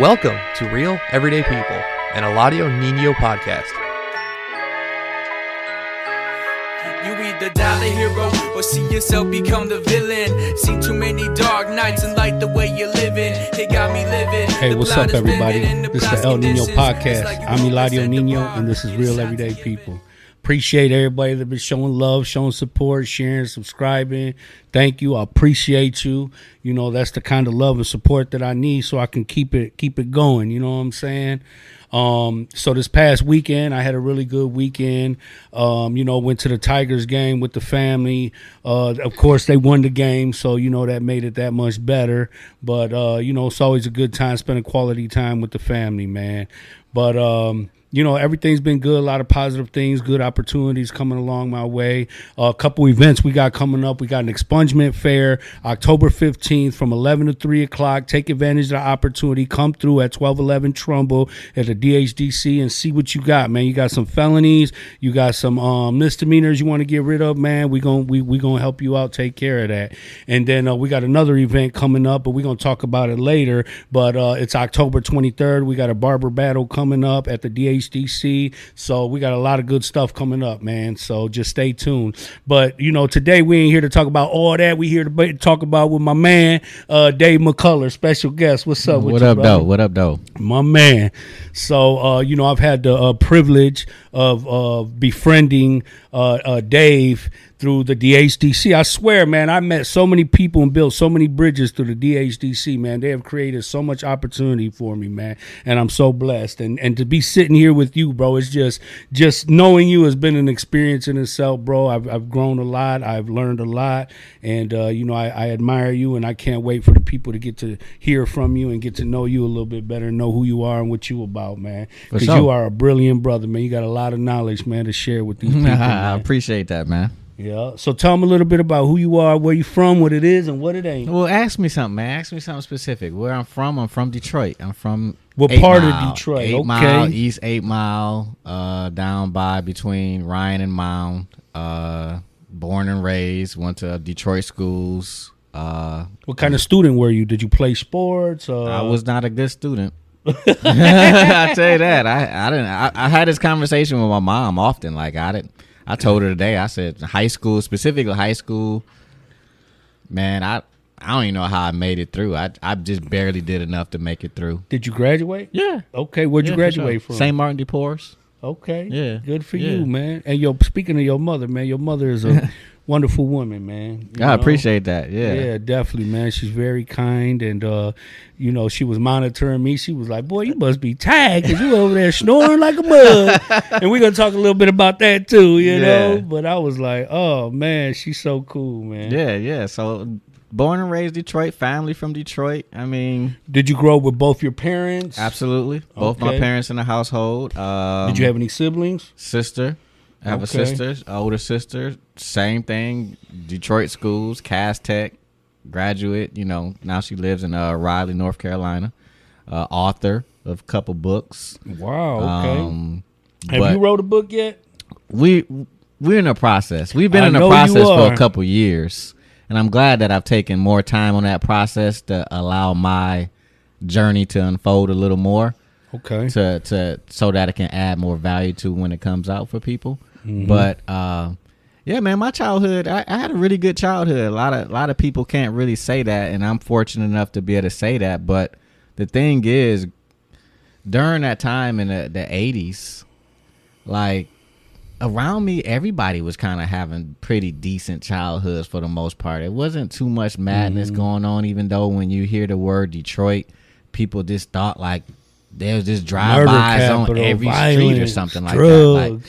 Welcome to Real Everyday People, an Eladio Nino podcast. You either die the hero or see yourself become the villain. Seen too many dark nights and like the way you're living. It got me living. Hey, The what's up, everybody? vivid and the This is the El Nino conditions. Podcast. like I'm Eladio Nino, and this is Real Everyday the People. Appreciate everybody that been showing love, showing support, sharing, subscribing. Thank you. I appreciate you. You know, that's the kind of love and support that I need so I can keep it keep it going. You know what I'm saying? Um, so this past weekend, I had a really good weekend. Um, you know, went to the Tigers game with the family. Uh, of course, they won the game, so you know that made it that much better. But uh, you know, it's always a good time spending quality time with the family, man. But um, you know, everything's been good. A lot of positive things, good opportunities coming along my way. Uh, a couple events we got coming up. We got an expungement fair October 15th from 11 to 3 o'clock. Take advantage of the opportunity. Come through at 1211 Trumbull at the DHDC and see what you got, man. You got some felonies. You got some um, misdemeanors you want to get rid of, man. We're going we we gonna help you out. Take care of that. And then uh, we got another event coming up, but we're gonna talk about it later. But uh, it's October 23rd. We got a barber battle coming up at the DHDC. So we got a lot of good stuff coming up, man. So just stay tuned. But you know, today we ain't here to talk about all that. We here to talk about with my man, uh, Dave McCullar, special guest. What's up? What you, up, brother? though? What up, though? my man. So uh, you know, I've had the uh, privilege of uh, befriending uh, uh, Dave through the DHDC. I swear, man, I met so many people and built so many bridges through the DHDC. Man, they have created so much opportunity for me, man, and I'm so blessed. And and to be sitting here with you, bro, it's just just knowing you has been an experience in itself, bro. I've I've grown a lot. I've learned a lot, and uh, you know, I, I admire you, and I can't wait for the people to get to hear from you and get to know you a little bit better, know who you are and what you about, man. Because you are a brilliant brother, man. You got a lot of knowledge, man, to share with these people. I appreciate that, man. Yeah. So tell them a little bit about who you are, where you from, what it is, and what it ain't. Well, ask me something, man. Ask me something specific. Where I'm from? I'm from Detroit. I'm from What part of Detroit? Eight Okay. Mile, East Eight Mile, uh, down by between Ryan and Mound. Uh, born and raised. Went to Detroit schools. Uh, What kind of student were you? Did you play sports? Uh, I was not a good student. I tell you that. I I didn't. I, I had this conversation with my mom often. Like I didn't. I told her today. I said high school, specifically high school. Man, I I don't even know how I made it through. I I just barely did enough to make it through. Did you graduate? Yeah. Okay. Where'd you Yeah, for graduate sure. from? St. Martin de Porres. Okay. Yeah. Good for Yeah. you, man. And yo, speaking of your mother, man, your mother is a wonderful woman, man. I know? appreciate that. Yeah. Yeah, definitely, man. She's very kind, and uh, you know, she was monitoring me. She was like, "Boy, you must be tired because you over there snoring like a mug." and we're gonna talk a little bit about that too, you know. But I was like, "Oh man, she's so cool, man." Yeah, yeah. So born and raised Detroit, family from Detroit. I mean, Did you grow up with both your parents? absolutely. Both my parents in the household. Um, Did you have any siblings? sister. I have Okay. a sister, older sister. Same thing. Detroit schools, Cass Tech, graduate. You know, now she lives in uh, Raleigh, North Carolina. Uh, author of a couple books. Wow. Okay. Um, have you wrote a book yet? we we're in the process. We've been I in you process for a couple years, and I'm glad that I've taken more time on that process to allow my journey to unfold a little more Okay. to to so that it can add more value to when it comes out for people. Mm-hmm. But uh, yeah, man, my childhood, I, I had a really good childhood. A lot of a lot of people can't really say that, and I'm fortunate enough to be able to say that. But the thing is, during that time in the, the 80s, like around me, everybody was kind of having pretty decent childhoods for the most part. It wasn't too much madness Mm-hmm. going on, even though when you hear the word Detroit, people just thought like there was just drive-bys on capital, every street or violence, something like that. Like,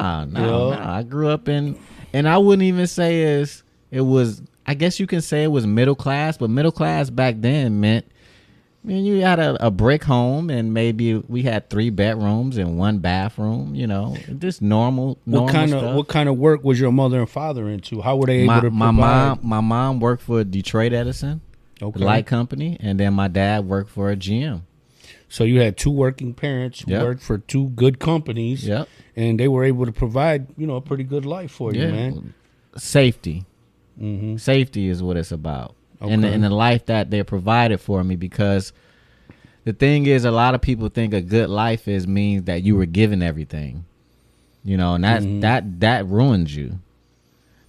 no, no, Yeah. no. I grew up in, and I wouldn't even say as it was. I guess you can say it was middle class, but middle class back then meant. I mean, you had a, a brick home, and maybe we had three bedrooms and one bathroom. You know, just normal. normal What kind of stuff. what kind of work was your mother and father into? How were they able my, to my provide? mom, my mom worked for Detroit Edison, okay. light company, and then my dad worked for a GM. So you had two working parents who Yep. worked for two good companies. Yep. And they were able to provide, you know, a pretty good life for you, Yeah. man. Safety. Mm-hmm. Safety is what it's about. And, the, and the life that they provided for me because the thing is, a lot of people think a good life is means that you were given everything, you know, and that Mhm. that that ruins you.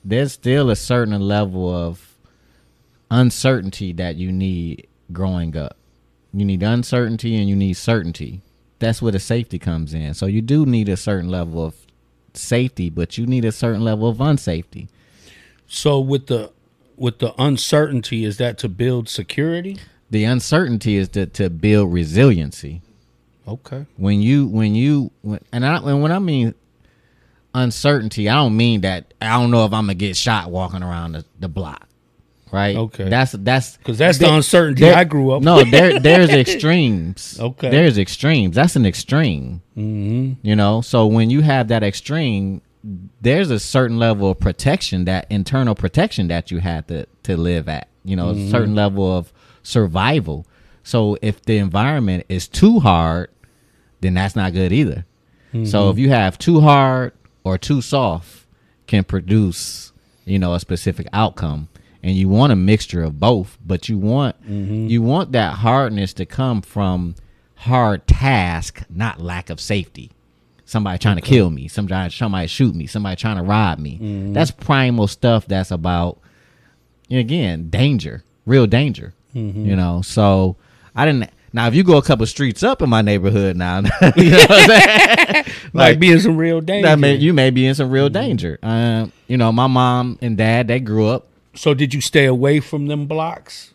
There's still a certain level of uncertainty that you need growing up. You need uncertainty and you need certainty. That's where the safety comes in. So you do need a certain level of safety, but you need a certain level of unsafety. So with the with the uncertainty, is that to build security? The uncertainty is to, to build resiliency. Okay. when you when you when, and I and when I mean uncertainty, I don't mean that I don't know if I'm gonna get shot walking around the, the block, right? Okay. that's that's because that's the uncertainty there- I grew up with. No, there there's extremes. Okay. there's extremes. That's an extreme. hmm You know, so when you have that extreme, there's a certain level of protection, that internal protection that you had to to live at. You know, a certain level of survival. So if the environment is too hard, then that's not good either. So if you have too hard or too soft, can produce you know a specific outcome, and you want a mixture of both. But you want mm-hmm. you want that hardness to come from hard task, not lack of safety somebody trying to kill me, somebody somebody shoot me, somebody trying to rob me. Mm-hmm. That's primal stuff. That's about again danger, real danger. Mm-hmm. You know, so I didn't. Now, if you go a couple streets up in my neighborhood now, you know what I'm saying? Like, being some real danger. that may, you may be in some real danger. Um, you know, my mom and dad they grew up. So did you stay away from them blocks?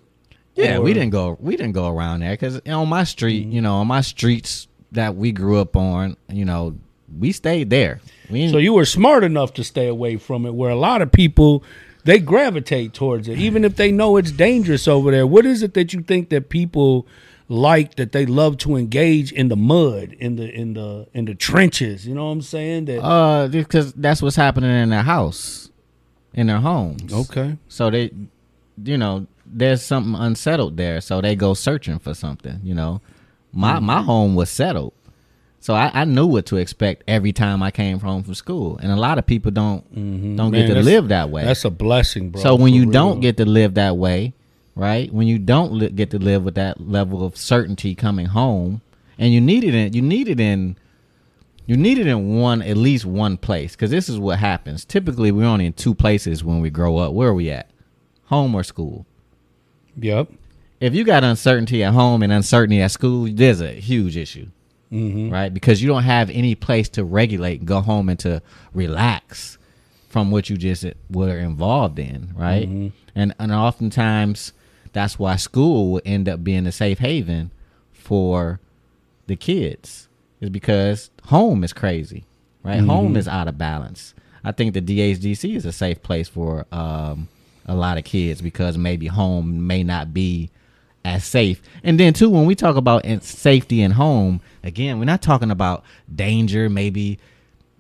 Yeah, we didn't go. We didn't go around there because on my street, you know, on my streets that we grew up on, you know, we stayed there. We So you were smart enough to stay away from it. Where a lot of people they gravitate towards it, even if they know it's dangerous over there. What is it that you think that people like that they love to engage in the mud, in the in the in the trenches? You know what I'm saying? That Uh, because that's what's happening in their house, in their homes. okay. So they, you know, there's something unsettled there. So they go searching for something. You know, my Mm-hmm. my home was settled, so I, I knew what to expect every time I came home from school. And a lot of people don't don't Mm-hmm. Man, get to live that way. That's a blessing, bro. so when you real. don't get to live that way, right? When you don't li- get to live with that level of certainty coming home, and you need it in you need it in you need it in one at least one place because this is what happens. Typically, we're only in two places when we grow up. Where are we at? Home or school? Yep. If you got uncertainty at home and uncertainty at school, there's a huge issue, Mm-hmm. right? Because you don't have any place to regulate and go home and to relax from what you just were involved in, right? And and oftentimes that's why school will end up being a safe haven for the kids is because home is crazy, right? Home is out of balance. I think the DHDC is a safe place for um, a lot of kids because maybe home may not be as safe. And then too, when we talk about in- safety in home, again, we're not talking about danger. Maybe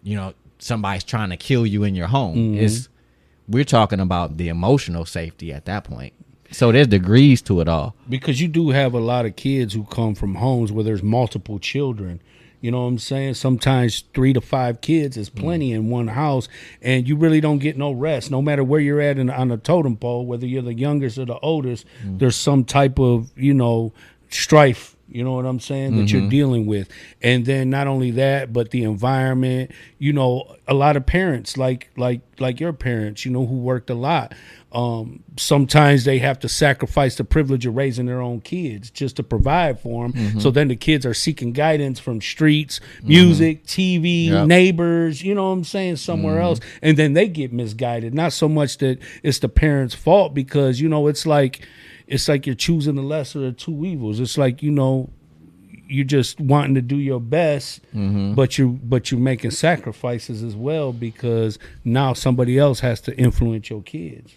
you know somebody's trying to kill you in your home. It's we're talking about the emotional safety at that point. So there's degrees to it all. because you do have a lot of kids who come from homes where there's multiple children. You know what I'm saying? Sometimes three to five kids is mm-hmm. plenty in one house, and you really don't get no rest. No matter where you're at in, on the totem pole, whether you're the youngest or the oldest, mm. there's some type of you know strife. You know what I'm saying that you're mm-hmm. dealing with, and then not only that, but the environment. You know, a lot of parents like like like your parents. You know, who worked a lot. Um, sometimes they have to sacrifice the privilege of raising their own kids just to provide for them. Mm-hmm. So then the kids are seeking guidance from streets, music, mm-hmm. TV, Yep. neighbors, you know what I'm saying, somewhere mm-hmm. else. And then they get misguided. Not so much that it's the parents' fault because, you know, it's like it's like you're choosing the lesser of two evils. It's like, you know, you're just wanting to do your best, but you but you're making sacrifices as well because now somebody else has to influence your kids.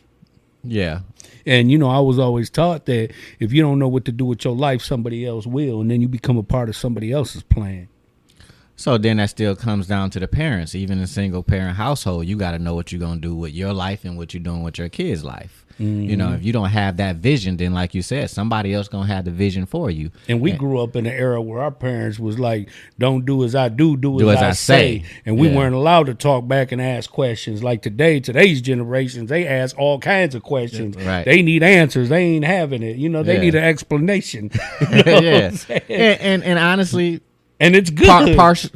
Yeah. And you know, I was always taught that if you don't know what to do with your life, somebody else will, and then you become a part of somebody else's plan. So then that still comes down to the parents. Even in single parent household, you got to know what you're gonna do with your life and what you're doing with your kids' life. You know, if you don't have that vision, then like you said, somebody else gonna have the vision for you. And we grew up in an era where our parents was like, "Don't do as I do, do, Do as, as I, I say. say. And we Yeah. weren't allowed to talk back and ask questions. Like today, today's generations, they ask all kinds of questions. Right. They need answers. They ain't having it. You know, they Yeah. need an explanation. You know yeah, and, and and honestly, And it's good. par- partial,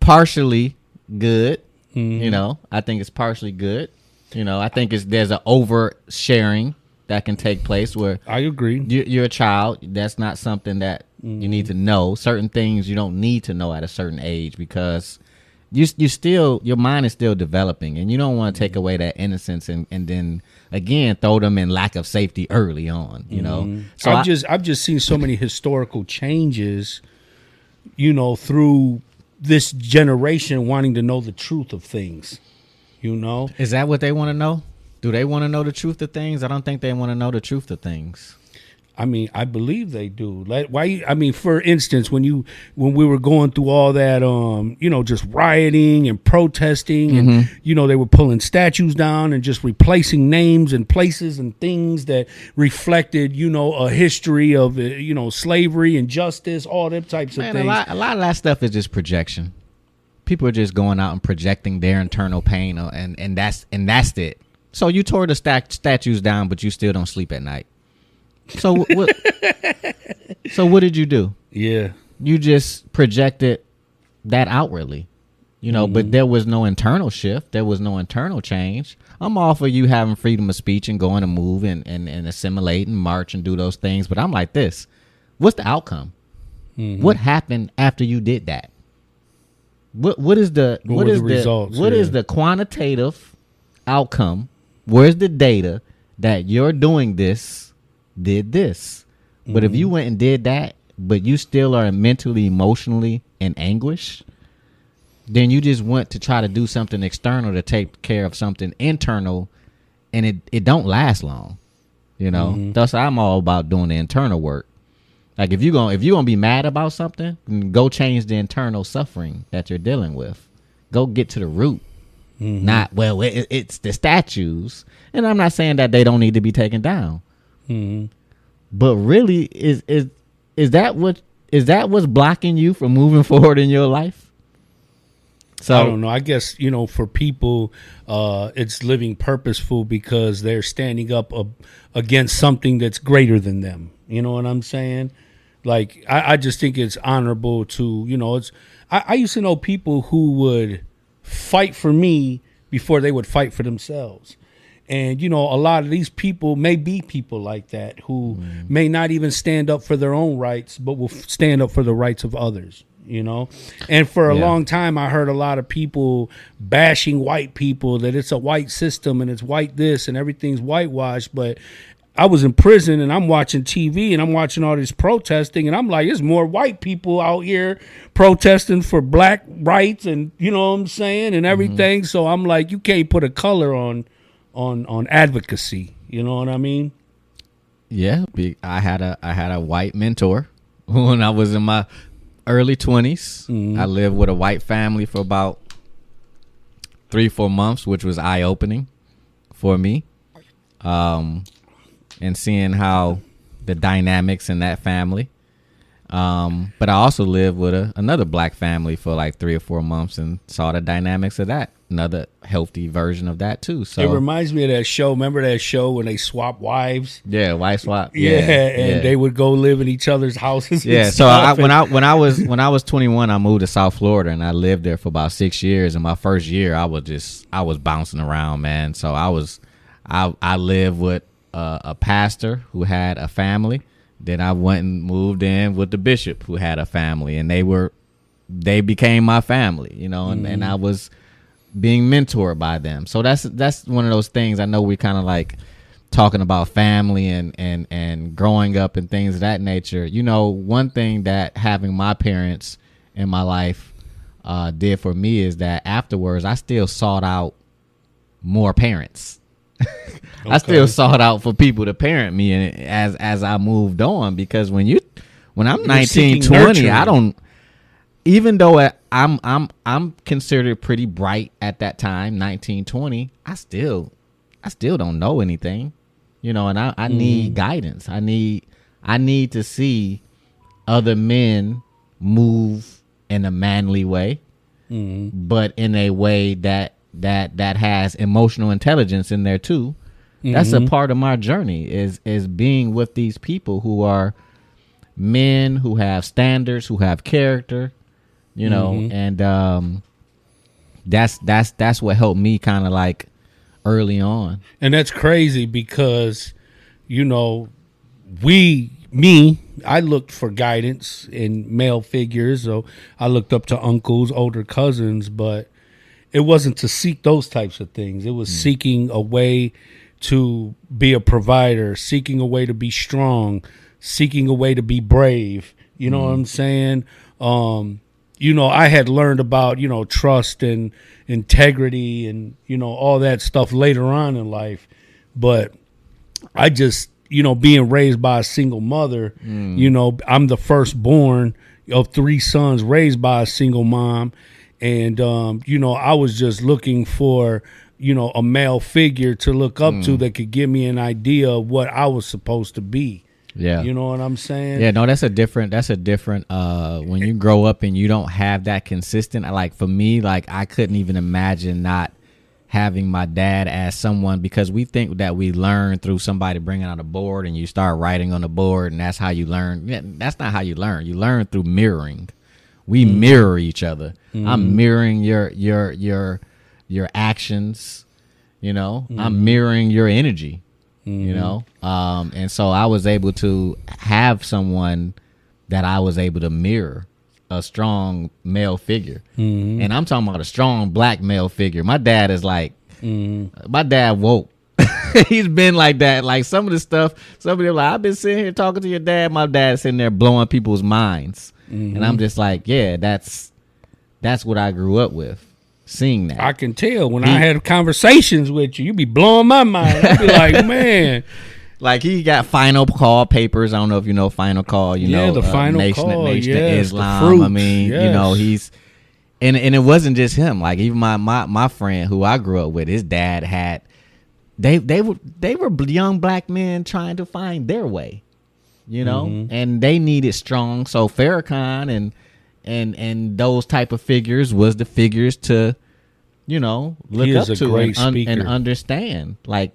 partially good. Mm-hmm. You know, I think it's partially good. You know, I think it's there's an oversharing that can take place where I agree. you, you're a child. That's not something that you need to know. Certain things you don't need to know at a certain age because you you still your mind is still developing, and you don't want to take away that innocence and and then again throw them in lack of safety early on. You know, mm-hmm. So I've I- just I've just seen so many historical changes, you know, through this generation wanting to know the truth of things. You know, Is that what they want to know? Do they want to know the truth of things? I don't think they want to know the truth of things. I mean, I believe they do. Like, why? I mean, for instance, when you when we were going through all that, um, you know, just rioting and protesting, and you know, they were pulling statues down and just replacing names and places and things that reflected, you know, a history of uh, you know slavery and justice, all them types of Man, a things. lot, a lot of that stuff is just projection. People are just going out and projecting their internal pain, uh, and and that's and that's it. So you tore the stat- statues down, but you still don't sleep at night. So what? so what did you do? Yeah, You just projected that outwardly, you know. But there was no internal shift. There was no internal change. I'm all for you having freedom of speech and going to move and and, and assimilate and march and do those things. But I'm like this: What's the outcome? What happened after you did that? What what is the What what is the the, results? what is Yeah. the quantitative outcome? Where's the data that you're doing this did this? But if Mm-hmm. you went and did that, but you still are mentally, emotionally in anguish, then you just went to try to do something external to take care of something internal, and it it don't last long. You know, Mm-hmm. thus I'm all about doing the internal work. Like if you going if you gonna be mad about something, go change the internal suffering that you're dealing with. Go get to the root. Mm-hmm. Not well, it, it's the statues, and I'm not saying that they don't need to be taken down. Mm-hmm. But really, is is is that what is that what's blocking you from moving forward in your life? So I don't know. I guess you know, for people, uh, it's living purposeful because they're standing up uh, against something that's greater than them. You know what I'm saying? Like, I, I just think it's honorable to you know. It's I, I used to know people who would fight for me before they would fight for themselves. And you know, a lot of these people may be people like that who mm-hmm. may not even stand up for their own rights, but will f- stand up for the rights of others. You know, and for a Yeah. long time, I heard a lot of people bashing white people that it's a white system and it's white this and everything's whitewashed. But I was in prison and I'm watching TV and I'm watching all this protesting and I'm like, there's more white people out here protesting for black rights and you know what I'm saying and everything. So I'm like, you can't put a color on on on advocacy. You know what I mean? yeah, I had a I had a white mentor when I was in my early 20s. Mm-hmm. I lived with a white family for about three four months, which was eye opening for me. Um, and seeing how the dynamics in that family. Um, but I also lived with a, another black family for like three or four months and saw the dynamics of that. Another healthy version of that too. So it reminds me of that show. Remember that show when they swap wives? yeah, white swap. Yeah, and they would go live in each other's houses. yeah. So I, when I when I was when I was 21, I moved to South Florida and I lived there for about six years. And my first year, I was just I was bouncing around, man. So I was I I lived with uh, a pastor who had a family. Then I went and moved in with the bishop who had a family, and they were they became my family, you know. And, and I was being mentored by them. So that's that's one of those things. I know we kind of like talking about family and and and growing up and things of that nature. You know, one thing that having my parents in my life uh, did for me is that afterwards I still sought out more parents. I still sought out for people to parent me and as as I moved on because when you when I'm You're 19, seeking 20, I don't even though I'm I'm I'm considered pretty bright at that time, 1920, I still I still don't know anything. You know, and I, I mm-hmm. need guidance. I need I need to see other men move in a manly way, mm-hmm. but in a way that that that has emotional intelligence in there too. That's a mm-hmm. part of my journey is is being with these people who are men who have standards, who have character, you know, mm-hmm. and um that's that's that's what helped me kind of like early on. And that's crazy because, you know, we, me, I looked for guidance in male figures. So I looked up to uncles, older cousins, but it wasn't to seek those types of things. It was mm. seeking a way to be a provider, seeking a way to be strong, seeking a way to be brave. You know what I'm saying? Um, you know, I had learned about, you know, trust and integrity and, you know, all that stuff later on in life. But I just, you know, being raised by a single mother, you know, I'm the firstborn of three sons raised by a single mom. And, um, you know, I was just looking for, you know, a male figure to look up to mm. that could give me an idea of what I was supposed to be. Yeah. You know what I'm saying? Yeah, no, that's a different. That's a different. Uh, when you grow up and you don't have that consistent, like for me, like I couldn't even imagine not having my dad as someone because we think that we learn through somebody bringing out a board and you start writing on the board and that's how you learn. That's not how you learn. You learn through mirroring. We mm. mirror each other. I'm mm-hmm. mirroring your your your your actions. You know, I'm mm-hmm. mirroring your energy you mm-hmm. know? Um and so i was able to have someone that i was able to mirror a strong male figure. Mm-hmm. And i'm talking about a strong black male figure. My dad is like my dad woke. He's been like that. Like some of the stuff somebody like i've been sitting here talking to your dad. My dad's sitting there blowing people's minds. And i'm just like yeah that's that's what i grew up with seeing that I can tell when I had conversations with you, you be blowing my mind. I'd be like, man, Like he got final call papers. I don't know if you know final call. You Yeah, know the Final Nation, Call, Nation yes, Islam. I mean, you know he's and and it wasn't just him. Like even my my my friend who I grew up with, his dad had they they were they were young black men trying to find their way, you know, Mm-hmm. and they needed strong. So Farrakhan and and and those type of figures was the figures to you know look up to and, un- and understand like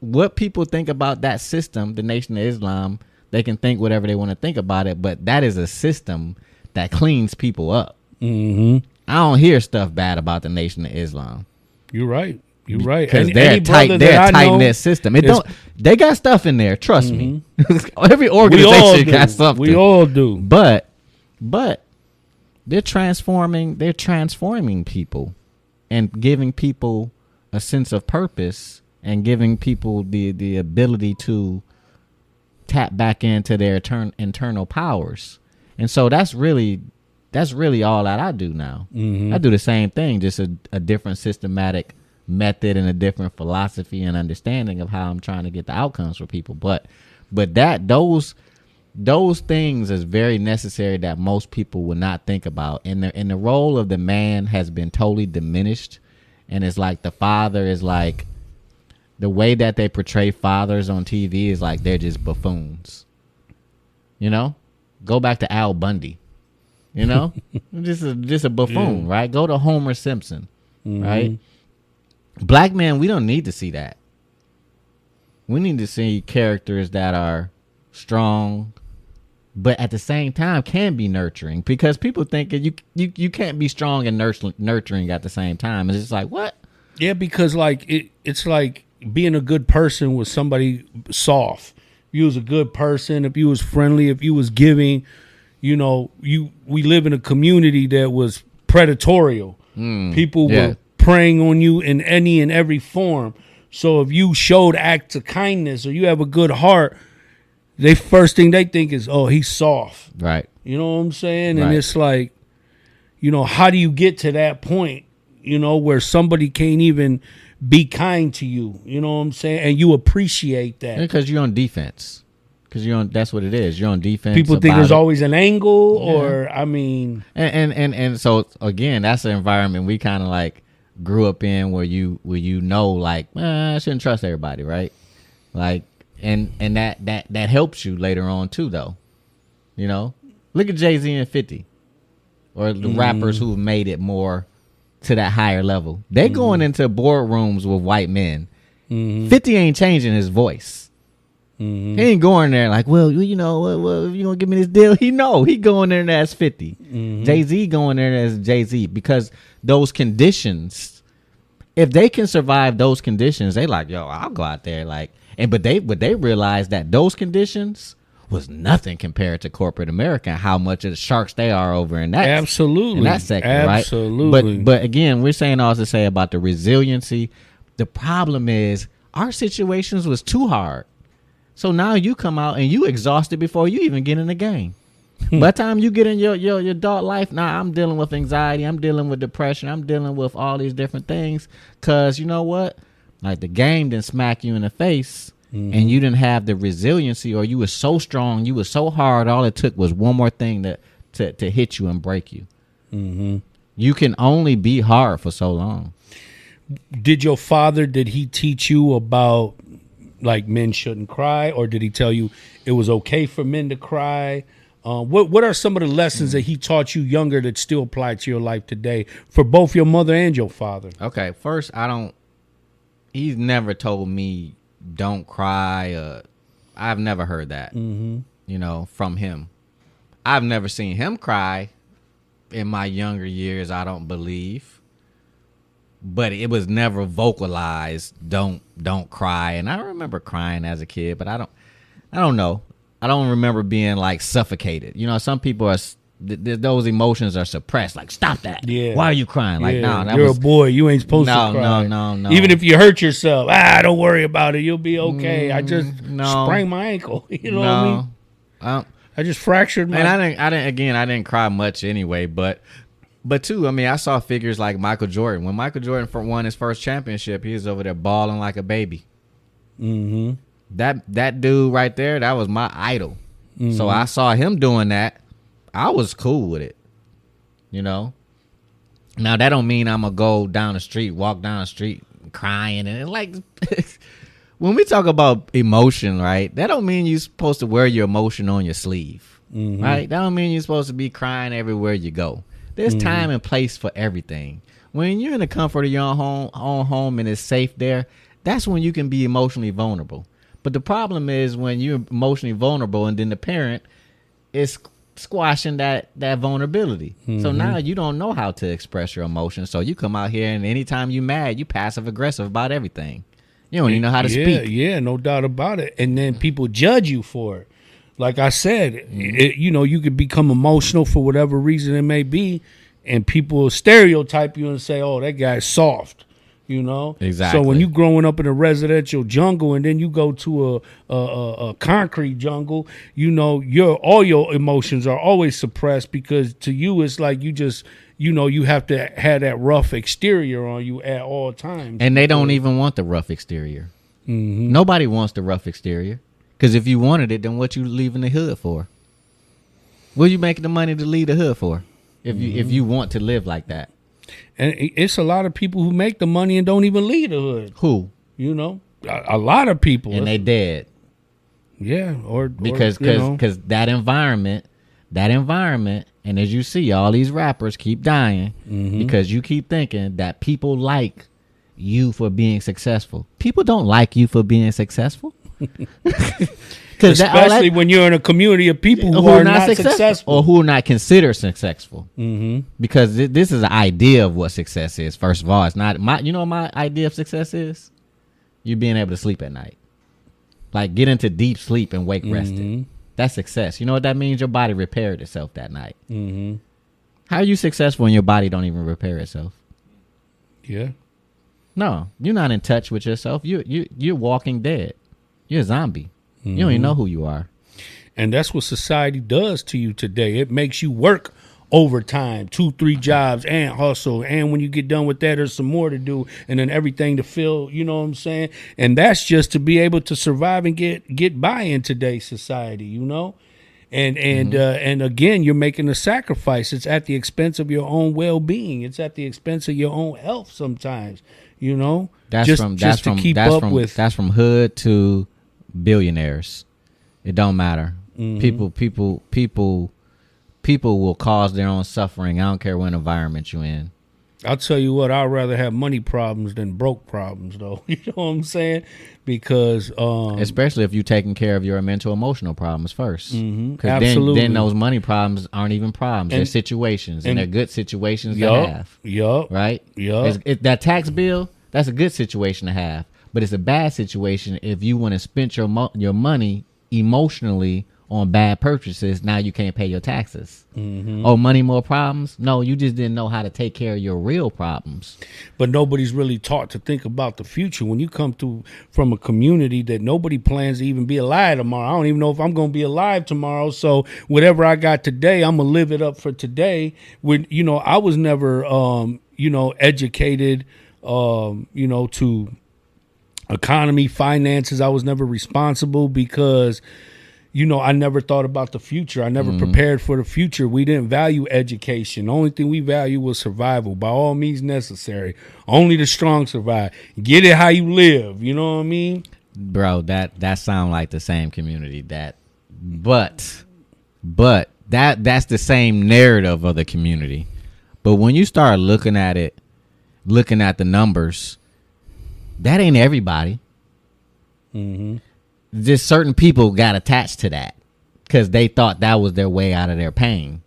what people think about that system, the Nation of Islam, they can think whatever they want to think about it, but that is a system that cleans people up. hmm I don't hear stuff bad about the Nation of Islam you're right. You're right. because they're tight, they're that tight knit system. It don't. They got stuff in there. Trust me. Every organization got something. We all do. But but they're transforming they're transforming people and giving people a sense of purpose and giving people the the ability to tap back into their turn, internal powers. And so that's really that's really all that I do now. Mm-hmm. I do the same thing, just a, a different systematic method and a different philosophy and understanding of how I'm trying to get the outcomes for people. But but that those those things is very necessary that most people would not think about. And the and the role of the man has been totally diminished. And it's like the father is like the way that they portray fathers on TV is like they're just buffoons. You know? Go back to Al Bundy. You know? just a just a buffoon, right? Go to Homer Simpson. Mm-hmm. Right? Black man we don't need to see that. We need to see characters that are strong, but at the same time can be nurturing because people think that you you you can't be strong and nurturing nurturing at the same time. It's just like what? Yeah, because like it, it's like being a good person with somebody soft. If you was a good person, if you was friendly, if you was giving, you know, you we live in a community that was predatorial. Hmm, people yeah. were preying on you in any and every form. So if you showed acts of kindness or you have a good heart, they first thing they think is, "Oh, he's soft." Right. You know what I'm saying? Right. And it's like, you know, how do you get to that point, you know, where somebody can't even be kind to you? You know what I'm saying? And you appreciate that. Because you're on defense. because you're on. That's what it is. You're on defense. People think there's it. always an angle, or I mean, and and and, and so again, that's the environment we kind of like grew up in, where you where you know, like, eh, I shouldn't trust everybody, right? Like, and and that that that helps you later on too, though. You know, look at Jay Z and Fifty, or the mm-hmm. rappers who've made it more to that higher level. They mm-hmm. going into boardrooms with white men. Mm-hmm. Fifty ain't changing his voice. He ain't going there like, well, you know, well, well, you gonna give me this deal? He know he going there as 50 Jay Z going there as Jay Z because those conditions, if they can survive those conditions, they like, yo, I'll go out there like, and but they but they realized that those conditions was nothing compared to corporate America and how much of the sharks they are over in that Absolutely. in that sector, Absolutely. right? But but again, we're saying all to say about the resiliency. The problem is our situations was too hard. So now you come out and you exhausted before you even get in the game. Hmm. By the time you get in your, your your adult life, now I'm dealing with anxiety, I'm dealing with depression, I'm dealing with all these different things. Cause you know what? Like the game didn't smack you in the face Mm-hmm. and you didn't have the resiliency or you were so strong, you were so hard, all it took was one more thing to to, to hit you and break you. Mm-hmm. You can only be hard for so long. did your father did he teach you about like men shouldn't cry, or did he tell you it was okay for men to cry? Uh, what what are some of the lessons that he taught you younger that still apply to your life today for both your mother and your father? Okay, first I don't. He's never told me don't cry. Uh, I've never heard that. Mm-hmm. You know, from him. I've never seen him cry in my younger years. I don't believe, but it was never vocalized. Don't don't cry. And I remember crying as a kid, but I don't. I don't know. I don't remember being like suffocated. You know, some people are. Th- th- those emotions are suppressed. Like, stop that. Yeah. Why are you crying? Like, Yeah, no, that you're was a boy. You ain't supposed No, to cry. no, no, no. No. Even if you hurt yourself, ah, don't worry about it. You'll be okay. I just Mm, no. sprained my ankle. You know what I mean? Um, I just fractured my. and I didn't. I didn't. Again, I didn't cry much anyway. But, but too. I mean, I saw figures like Michael Jordan. When Michael Jordan won his first championship, he was over there bawling like a baby. mm-hmm. That that dude right there, that was my idol. Mm-hmm. So I saw him doing that. I was cool with it. You know. Now that don't mean I'm gonna go down the street, walk down the street crying and like. when we talk about emotion, right? That don't mean you're supposed to wear your emotion on your sleeve, mm-hmm. right? That don't mean you're supposed to be crying everywhere you go. There's mm-hmm. time and place for everything. When you're in the comfort of your own home, own home and it's safe there, that's when you can be emotionally vulnerable. But the problem is when you're emotionally vulnerable and then the parent is squashing that that vulnerability. So now you don't know how to express your emotions. So you come out here and anytime you mad, you passive aggressive about everything. You don't even know how to yeah, speak. Yeah, no doubt about it. And then people judge you for it. Like I said, Mm-hmm. it, you know, you could become emotional for whatever reason it may be, and people stereotype you and say, "Oh, that guy's soft." You know, exactly. So when you growing up in a residential jungle and then you go to a a, a, concrete jungle, you know, your all your emotions are always suppressed because to you it's like you just you know you have to have that rough exterior on you at all times. And they don't even want the rough exterior. Mm-hmm. Nobody wants the rough exterior. Because if you wanted it, then what you leaving the hood for? What you making the money to leave the hood for? If you if you want to live like that, And it's a lot of people who make the money and don't even leave the hood. who You know, a, a lot of people. and they dead yeah, or because because because that environment, that environment, and as you see, all these rappers keep dying Mm-hmm. because you keep thinking that people like you for being successful. People don't like you for being successful. Because especially when you're in a community of people who, are, not successful. or who are not considered successful. Mm-hmm. Because thi- this is an idea of what success is. First of all, it's not my. You know what my idea of success is? You being able to sleep at night, like get into deep sleep and wake rested. That's success. You know what that means? Your body repaired itself that night. mm-hmm. How are you successful when your body don't even repair itself? Yeah, No, you're not in touch with yourself. You you you're walking dead. You're a zombie. You don't even know who you are. and that's what society does to you today. It makes you work overtime, two, three jobs, and hustle. And when you get done with that, there's some more to do, and then everything to fill. You know what I'm saying? And that's just to be able to survive and get get by in today's society. You know. And and Mm-hmm. uh, and again, you're making a sacrifice. It's at the expense of your own well being. It's at the expense of your own health. Sometimes, you know, That's just, from just that's to from keep that's up from with. that's from hood to billionaires. It don't matter. Mm-hmm. People people people people will cause their own suffering. I don't care what environment you in. I'll tell you what, I'd rather have money problems than broke problems, though. You know what I'm saying? Because um, Especially if you're taking care of your mental emotional problems 1st Mhm. Then, Absolutely. then those money problems aren't even problems. they're situations, and, and- they're good situations to have. yup, Right? yup. It- that tax bill, that's a good situation to have, but it's a bad situation if you want to spend your mo- your money emotionally on bad purchases. Now you can't pay your taxes. Mm-hmm. Oh, money more problems? No, you just didn't know how to take care of your real problems. but nobody's really taught to think about the future. When you come to from a community that nobody plans to even be alive tomorrow, I don't even know if I'm going to be alive tomorrow. So whatever I got today, I'm gonna live it up for today. When you know, I was never, um, you know, educated, um, you know, to economy, finances. I was never responsible because you know, I never thought about the future. I never mm-hmm. prepared for the future. We didn't value education. The only thing we value was survival by all means necessary. Only the strong survive. Get it how you live. You know what I mean? bro that that sound like the same community that but but that that's the same narrative of the community but when you start looking at it looking at the numbers that ain't everybody. Just certain people got attached to that because they thought that was their way out of their pain.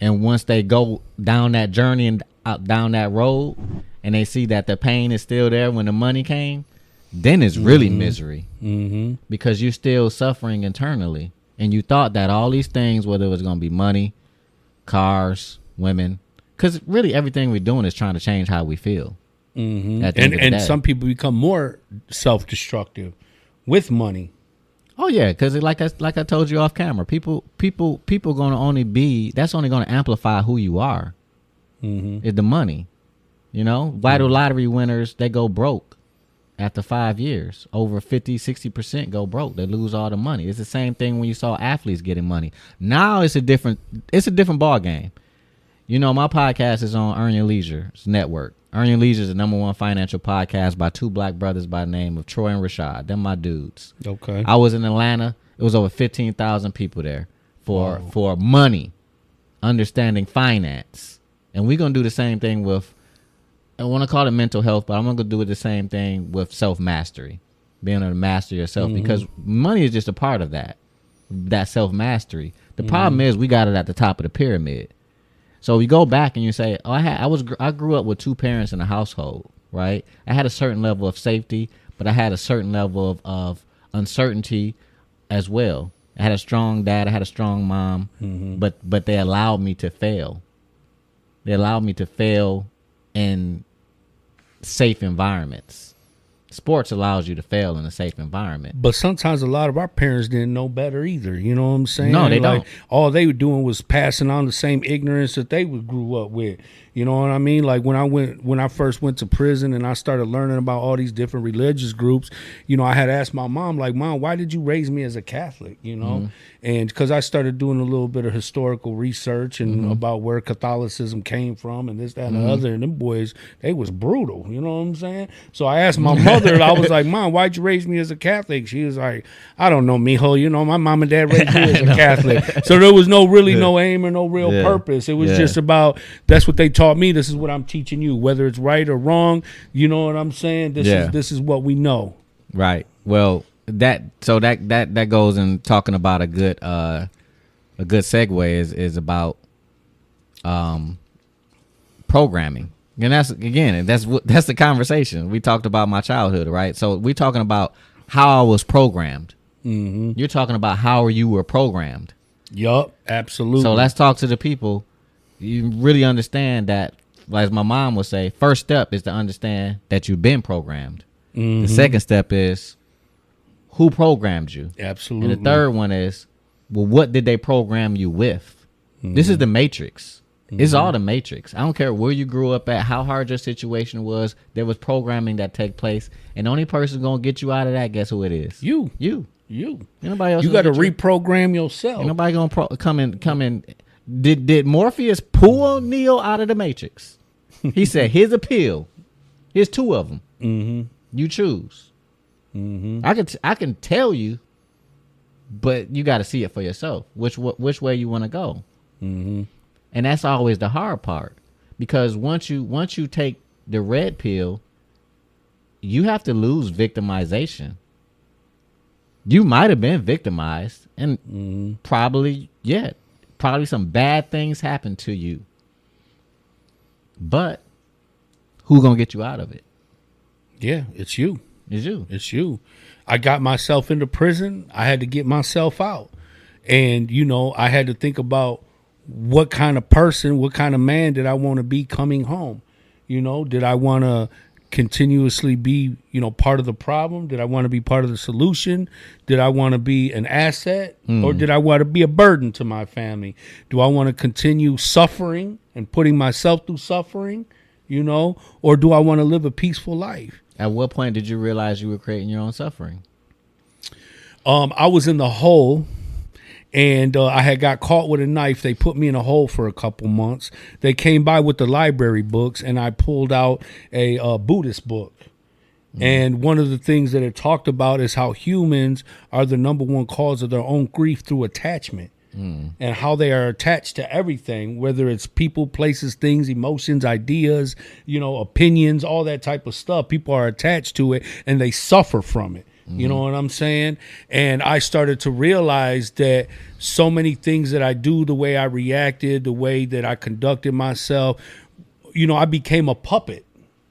And once they go down that journey and out down that road and they see that the pain is still there when the money came then it's really misery. Mm-hmm. because you're still suffering internally. And you thought that all these things whether it was going to be money cars women because really everything we're doing is trying to change how we feel Mm-hmm. At the And end of the and day. some people become more self destructive with money. oh yeah because like I, like I told you off camera people people people going to only be that's only going to amplify who you are. Mm-hmm. is the money you know? Vital lottery winners they go broke after five years. Over 50 60% go broke. They lose all the money. It's the same thing when you saw athletes getting money. Now it's a different it's a different ball game you know my podcast is on earn your leisure network earn your leisure is the number one financial podcast by two black brothers by the name of troy and rashad them my dudes Okay. I was in Atlanta. It was over fifteen thousand people there for for money, understanding finance, and we're gonna do the same thing with. I want to call it mental health, but I'm gonna do it the same thing with self mastery, being able to master yourself mm-hmm. because money is just a part of that, that self mastery. The mm-hmm. problem is we got it at the top of the pyramid. So you go back and you say, "Oh, I had, I was, I grew up with two parents in a household, right? I had a certain level of safety, but I had a certain level of, of uncertainty as well. I had a strong dad, I had a strong mom, mm-hmm. but but they allowed me to fail. They allowed me to fail in safe environments. Sports allows you to fail in a safe environment. But sometimes a lot of our parents didn't know better either. You know what I'm saying? No, they like, don't. All they were doing was passing on the same ignorance that they grew up with. You know what I mean? Like when I went when I first went to prison and I started learning about all these different religious groups. You know, I had asked my mom, like, "Mom, why did you raise me as a Catholic?" You know, Mm-hmm. and because I started doing a little bit of historical research and Mm-hmm. about where Catholicism came from and this, that, and the other. And them boys, they was brutal. You know what I'm saying? So I asked my mother. I was like, "Mom, why'd you raise me as a Catholic?" She was like, "I don't know, mijo. You know, my mom and dad raised me as a Catholic, so there was no really no aim or no real Yeah. purpose. It was Yeah. just about that's what they taught me. This is what I'm teaching you, whether it's right or wrong. You know what I'm saying? This Yeah. is this is what we know. Right. Well, that so that that that goes in talking about a good uh a good segue is is about um programming. And that's again, that's what that's the conversation. We talked about my childhood, right? So we're talking about how I was programmed. Mm-hmm. You're talking about how you were programmed. Yup, absolutely. So let's talk to the people. You really understand that, like my mom would say, first step is to understand that you've been programmed. Mm-hmm. The second step is who programmed you. absolutely. And the third one is, well, what did they program you with? This is the matrix. It's all the matrix. I don't care where you grew up at, how hard your situation was. There was programming that take place, and the only person gonna get you out of that, guess who it is? You, You. you, Ain't nobody else. you got to get you. reprogram yourself. Ain't nobody gonna pro- come in. Come in. Did did Morpheus pull Neo out of the matrix? He said, "Here's a pill. Here's two of them. Mm-hmm. You choose. Mm-hmm. I can t- I can tell you, but you got to see it for yourself. Which wh- which way you want to go. Mm-hmm. And that's always the hard part because once you once you take the red pill, you have to lose victimization. You might have been victimized, and probably yeah, probably some bad things happen to you. But who gonna get you out of it? yeah, it's you. It's you. It's you. I got myself into prison. I had to get myself out. And, you know, I had to think about what kind of person, what kind of man did I want to be coming home? You know, did I want to continuously be, you know, part of the problem? Did I want to be part of the solution? Did I want to be an asset or did I want to be a burden to my family? Do I want to continue suffering and putting myself through suffering, you know, or do I want to live a peaceful life? At what point did you realize you were creating your own suffering? um, I was in the hole and uh, I had got caught with a knife. They put me in a hole for a couple months. They came by with the library books and I pulled out a uh, Buddhist book. And one of the things that it talked about is how humans are the number one cause of their own grief through attachment. And how they are attached to everything, whether it's people, places, things, emotions, ideas, you know, opinions, all that type of stuff. People are attached to it and they suffer from it. You know what I'm saying? And I started to realize that so many things that I do, the way I reacted, the way that I conducted myself, you know, I became a puppet.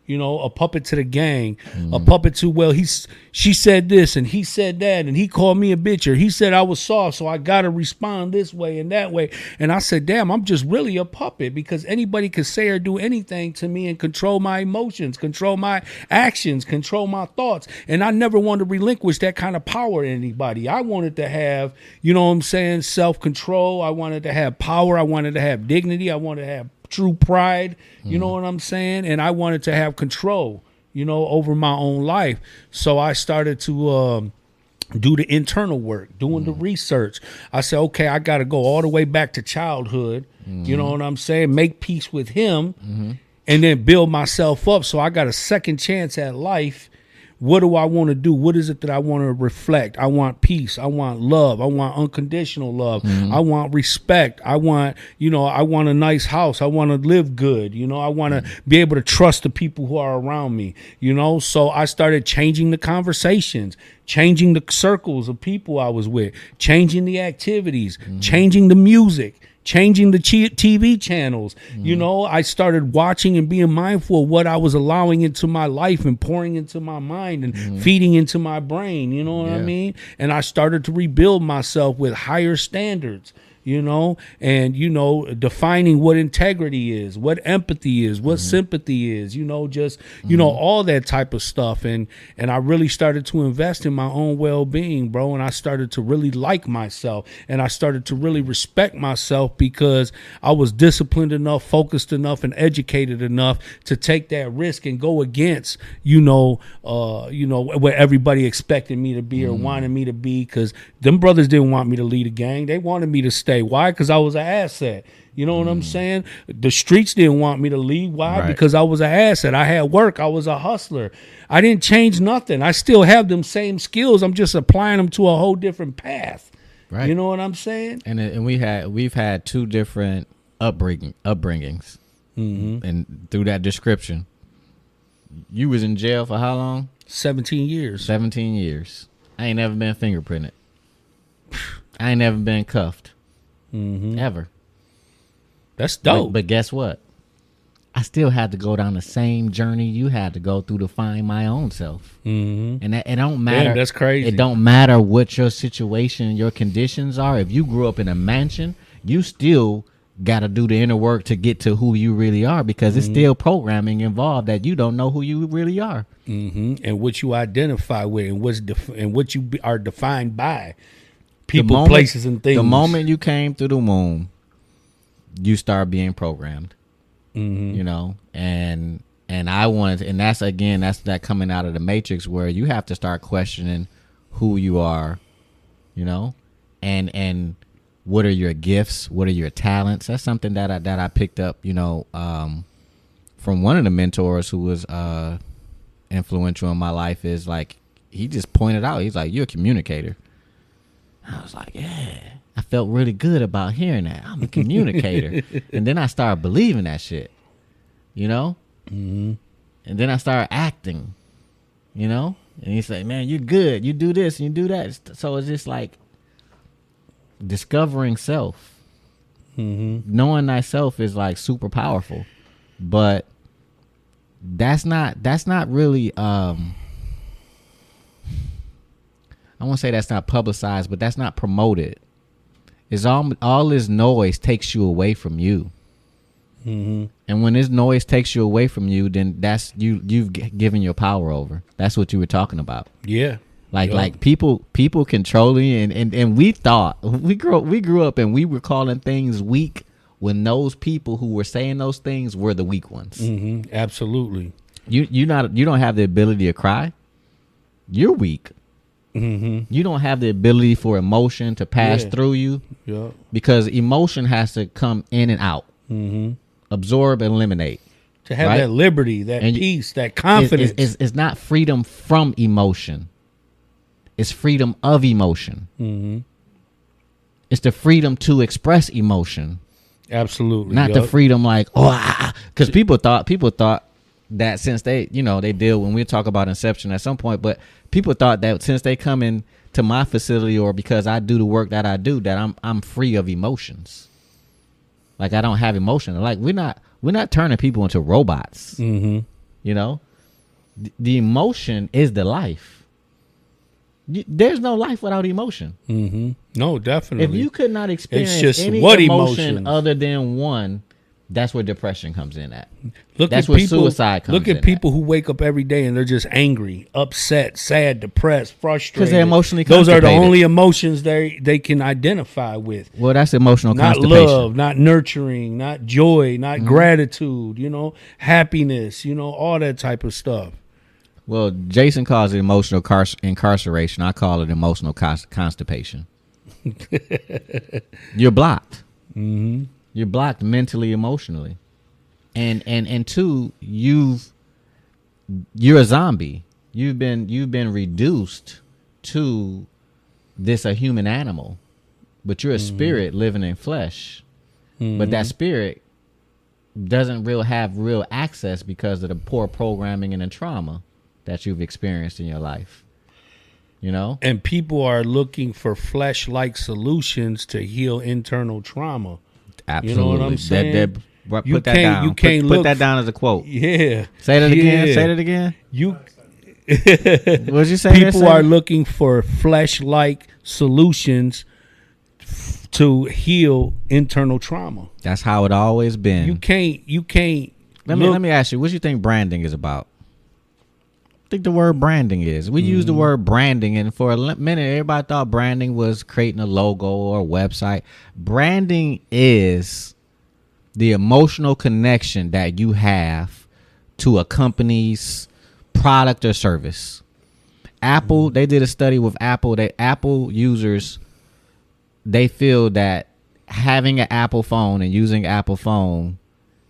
You know, a puppet to the gang, a mm. puppet to well, he's she said this and he said that and he called me a bitch or he said I was soft, so I gotta respond this way and that way. And I said, damn, I'm just really a puppet because anybody could say or do anything to me and control my emotions, control my actions, control my thoughts. And I never wanted to relinquish that kind of power to anybody. I wanted to have, you know what I'm saying, self control. I wanted to have power. I wanted to have dignity. I wanted to have true pride. You know mm-hmm. what I'm saying? And I wanted to have control, you know, over my own life. So I started to um, do the internal work, doing the mm-hmm. research. I said, okay, I got to go all the way back to childhood. You know mm-hmm. what I'm saying? Make peace with him and then build myself up. So I got a second chance at life. What do I want to do? What is it that I want to reflect? I want peace. I want love. I want unconditional love. Mm-hmm. I want respect. I want, you know, I want a nice house. I want to live good. You know, I want to be able to trust the people who are around me, you know? So I started changing the conversations, changing the circles of people I was with, changing the activities, mm-hmm. changing the music changing the TV channels. You mm. know, I started watching and being mindful of what I was allowing into my life and pouring into my mind and mm-hmm. feeding into my brain. You know what I mean? And I started to rebuild myself with higher standards. You know, and you know, defining what integrity is, what empathy is, what mm-hmm. sympathy is, you know, just you know, mm-hmm. all that type of stuff. And and I really started to invest in my own well being, bro. And I started to really like myself and I started to really respect myself because I was disciplined enough, focused enough, and educated enough to take that risk and go against, you know, uh, you know, where everybody expected me to be or mm. wanted me to be. Cause them brothers didn't want me to lead a gang. They wanted me to stay. Why? Because I was an asset. You know what I'm mm. saying? The streets didn't want me to leave. Why? Right. Because I was an asset. I had work. I was a hustler. I didn't change nothing. I still have them same skills. I'm just applying them to a whole different path. Right. You know what I'm saying? and and we had we've had two different upbringing upbringings, mm-hmm. and through that description, you was in jail for how long? 17 years. Seventeen years. I ain't never been fingerprinted. I ain't never been cuffed. Ever. That's dope. but guess what? I still had to go down the same journey you had to go through to find my own self. mm-hmm. And that, it don't matter. that's crazy. It don't matter what your situation, your conditions are. If you grew up in a mansion, you still got to do the inner work to get to who you really are because Mm-hmm. it's still programming involved that you don't know who you really are. hmm And what you identify with and what's def- and what you be- are defined by people, moment- places, and things. The moment you came through the womb, you start being programmed. Mm-hmm. You know, and and I wanted, and that's again, that's that coming out of the matrix where you have to start questioning who you are. You know, and and what are your gifts? What are your talents? That's something that I that I picked up. You know, um, from one of the mentors who was uh influential in my life is like he just pointed out. He's like, "You're a communicator." I was like, "Yeah." I felt really good about hearing that. I'm a communicator, and then I started believing that shit. You know, Mm-hmm. and then I started acting. You know, and he's like, "Man, you're good. You do this and you do that." So it's just like discovering self. Mm-hmm. Knowing thyself is like super powerful, but that's not that's not really um I won't say that's not publicized, but that's not promoted. Is all all this noise takes you away from you, Mm-hmm. and when this noise takes you away from you, then that's you you've g- given your power over. That's what you were talking about. Yeah. Like Yup. like people people controlling and, and and we thought we grew we grew up and we were calling things weak when those people who were saying those things were the weak ones. Mm-hmm. Absolutely. You you not you don't have the ability to cry. You're weak. Mm-hmm. You don't have the ability for emotion to pass Yeah. through you Yeah. because emotion has to come in and out, Mm-hmm. absorb and eliminate. To have Right. that liberty, that And peace, that confidence. it's, it's, it's not freedom from emotion. It's freedom of emotion. mm-hmm. It's the freedom to express emotion. Absolutely. not the freedom like oh because people thought people thought that since they you know they deal when we talk about inception at some point but people thought that since they come in to my facility or because i do the work that i do that i'm i'm free of emotions like i don't have emotion like we're not we're not turning people into robots Mm-hmm. you know Th- the emotion is the life You- there's no life without emotion Mm-hmm. No, definitely. if you could not experience just any what emotion emotions? other than one, that's where depression comes in at. look that's at where people, suicide comes Look in at at. people who wake up every day and they're just angry, upset, sad, depressed, frustrated. Because they're emotionally Those are the only emotions they they can identify with. Well, that's emotional Not constipation. love, not nurturing, not joy, Mm-hmm. not gratitude. You know, happiness. You know, all that type of stuff. Well, Jason calls it emotional car- incarceration. I call it emotional cons- constipation. You're blocked. Mm-hmm. You're blocked mentally, emotionally, and and and two, you've you're a zombie. You've been you've been reduced to this a human animal, but you're a mm-hmm. spirit living in flesh. But that mm-hmm. spirit doesn't real have real access because of the poor programming and the trauma that you've experienced in your life. You know, And people are looking for flesh-like solutions to heal internal trauma. Absolutely. You know what I'm saying? That, that, put You that can't- down. you Put- can't put, look that down as a quote. Yeah. Say that again. Say that again. You What you say? people are looking for flesh-like solutions f- to heal internal trauma. That's how it always been. You can't. You can't. Let me look- let me ask you, what do you think branding is about? Think the word branding is. We use the mm-hmm. word branding, and for a minute, everybody thought branding was creating a logo or a website. Branding is the emotional connection that you have to a company's product or service. Apple, mm-hmm. they did a study with Apple. That Apple users, they feel that having an Apple phone and using Apple phone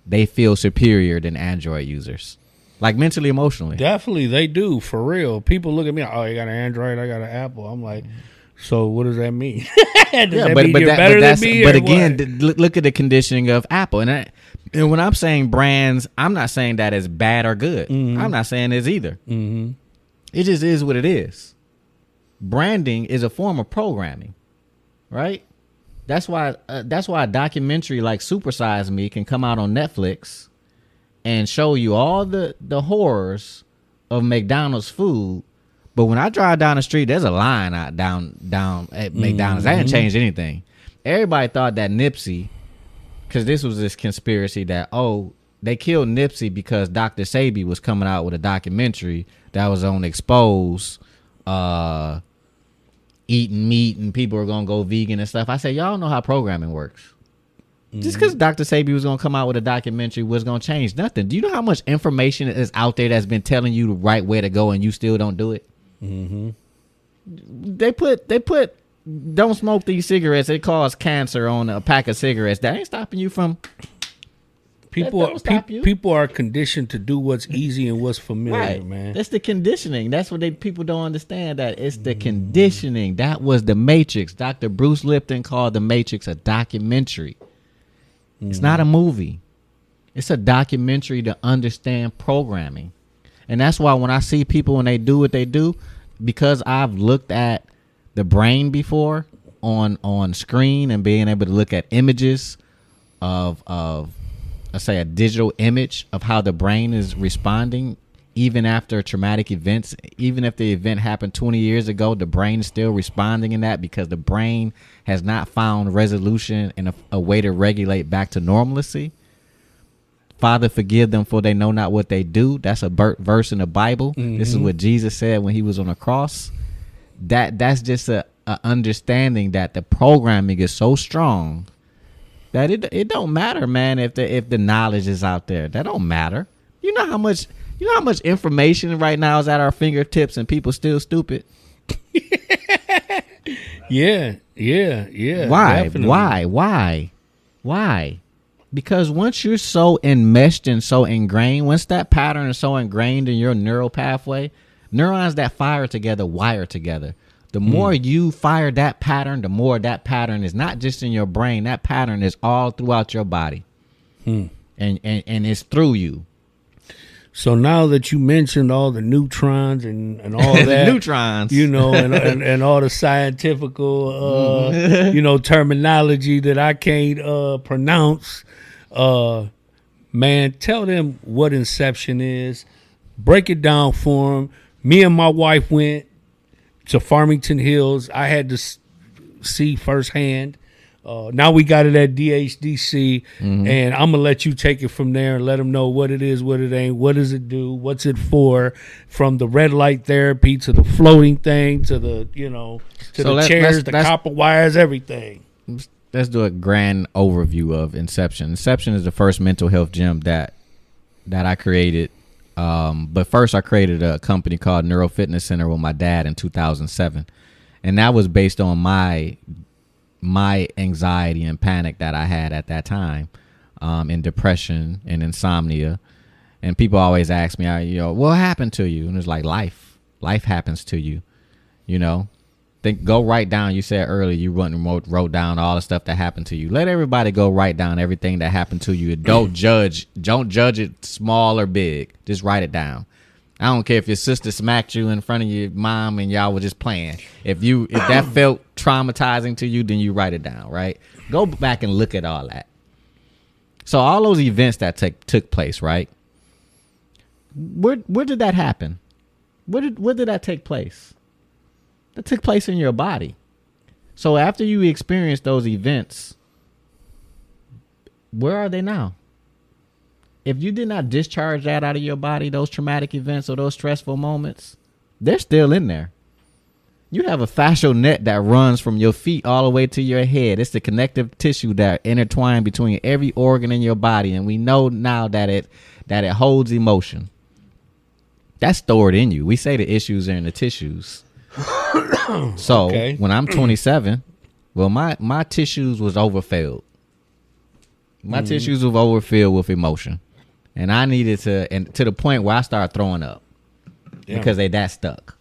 they feel superior than Android users, like mentally, emotionally. Definitely, they do for real. People look at me. Oh, you got an Android. I got an Apple. I'm like, so what does that mean? does that mean you're better that's than me? but again, what? th- look, look at the conditioning of Apple, and, I, and when I'm saying brands, I'm not saying that is bad or good. Mm-hmm. I'm not saying it's either. Mm-hmm. It just is what it is. Branding is a form of programming, right? That's why uh, that's why a documentary like Supersize Me can come out on Netflix and show you all the the horrors of McDonald's food. But when I drive down the street, there's a line out down down at McDonald's. That didn't change anything. Everybody thought that Nipsey, because this was this conspiracy that oh they killed Nipsey because Dr. Sebi was coming out with a documentary that was on expose uh eating meat and people are gonna go vegan and stuff. I said, Y'all know how programming works. Just because Dr. Sebi was gonna come out with a documentary was gonna change nothing. Do you know how much information is out there that's been telling you the right way to go and you still don't do it? Mm-hmm. They put they put don't smoke these cigarettes. It cause cancer on a pack of cigarettes. That ain't stopping you from People are, you. people are conditioned to do what's easy and what's familiar, right, man. That's the conditioning. That's what they people don't understand. That it's the conditioning. That was the Matrix. Dr. Bruce Lipton called the Matrix a documentary. It's not a mm-hmm. movie. It's a documentary to understand programming. And that's why when I see people when they do what they do, because I've looked at the brain before on on screen and being able to look at images of of let's say a digital image of how the brain is responding even after traumatic events even if the event happened 20 years ago the brain is still responding in that because the brain has not found resolution and a, a way to regulate back to normalcy Father, forgive them for they know not what they do. That's a verse in the Bible. This is mm-hmm. what Jesus said when he was on the cross. That that's just a, a understanding that the programming is so strong that it it don't matter, man. If the if the knowledge is out there, that don't matter. You know how much you know how much information right now is at our fingertips, and people still stupid. yeah, yeah, yeah. Why? definitely. Why? Why? Why? Because once you're so enmeshed and so ingrained, once that pattern is so ingrained in your neural pathway, neurons that fire together wire together. The hmm. more you fire that pattern, the more that pattern is not just in your brain. That pattern is all throughout your body, hmm. and, and and it's through you. So now that you mentioned all the neutrons and, and all that, neutrons. you know, and, and, and all the scientifical, uh, you know, terminology that I can't uh, pronounce, uh, man, tell them what Inception is. Break it down for them. Me and my wife went to Farmington Hills. I had to see firsthand. Uh, now we got it at DHDC, and I'm gonna let you take it from there and let them know what it is, what it ain't, what does it do, what's it for, from the red light therapy to the floating thing to the you know to So the let- chairs, let's- the let's- copper wires, everything. let's do a grand overview of Inception. Inception is the first mental health gym that that I created. Um, but first, I created a company called Neuro Fitness Center with my dad in 2007, and that was based on my my anxiety and panic that I had at that time, um, and depression and insomnia. And people always ask me, you know, what happened to you? And it's like life. Life happens to you. You know, think go write down. You said earlier you went and wrote, wrote down all the stuff that happened to you. Let everybody go write down everything that happened to you. Don't judge. Don't judge it small or big. Just write it down. I don't care if your sister smacked you in front of your mom and y'all were just playing. If you if that felt traumatizing to you, then you write it down. Right. Go back and look at all that. So all those events that take took place, right? Where where did that happen? Where did where did that take place? That took place in your body. So after you experience those events, where are they now? If you did not discharge that out of your body, those traumatic events or those stressful moments, they're still in there. You have a fascial net that runs from your feet all the way to your head. It's the connective tissue that intertwined between every organ in your body, and we know now that it that it holds emotion. That's stored in you. We say the issues are in the tissues. so Okay. when I'm 27, well, my my tissues was overfilled. My mm-hmm. tissues were overfilled with emotion, and I needed to, and to the point where I started throwing up Yeah. because they that stuck.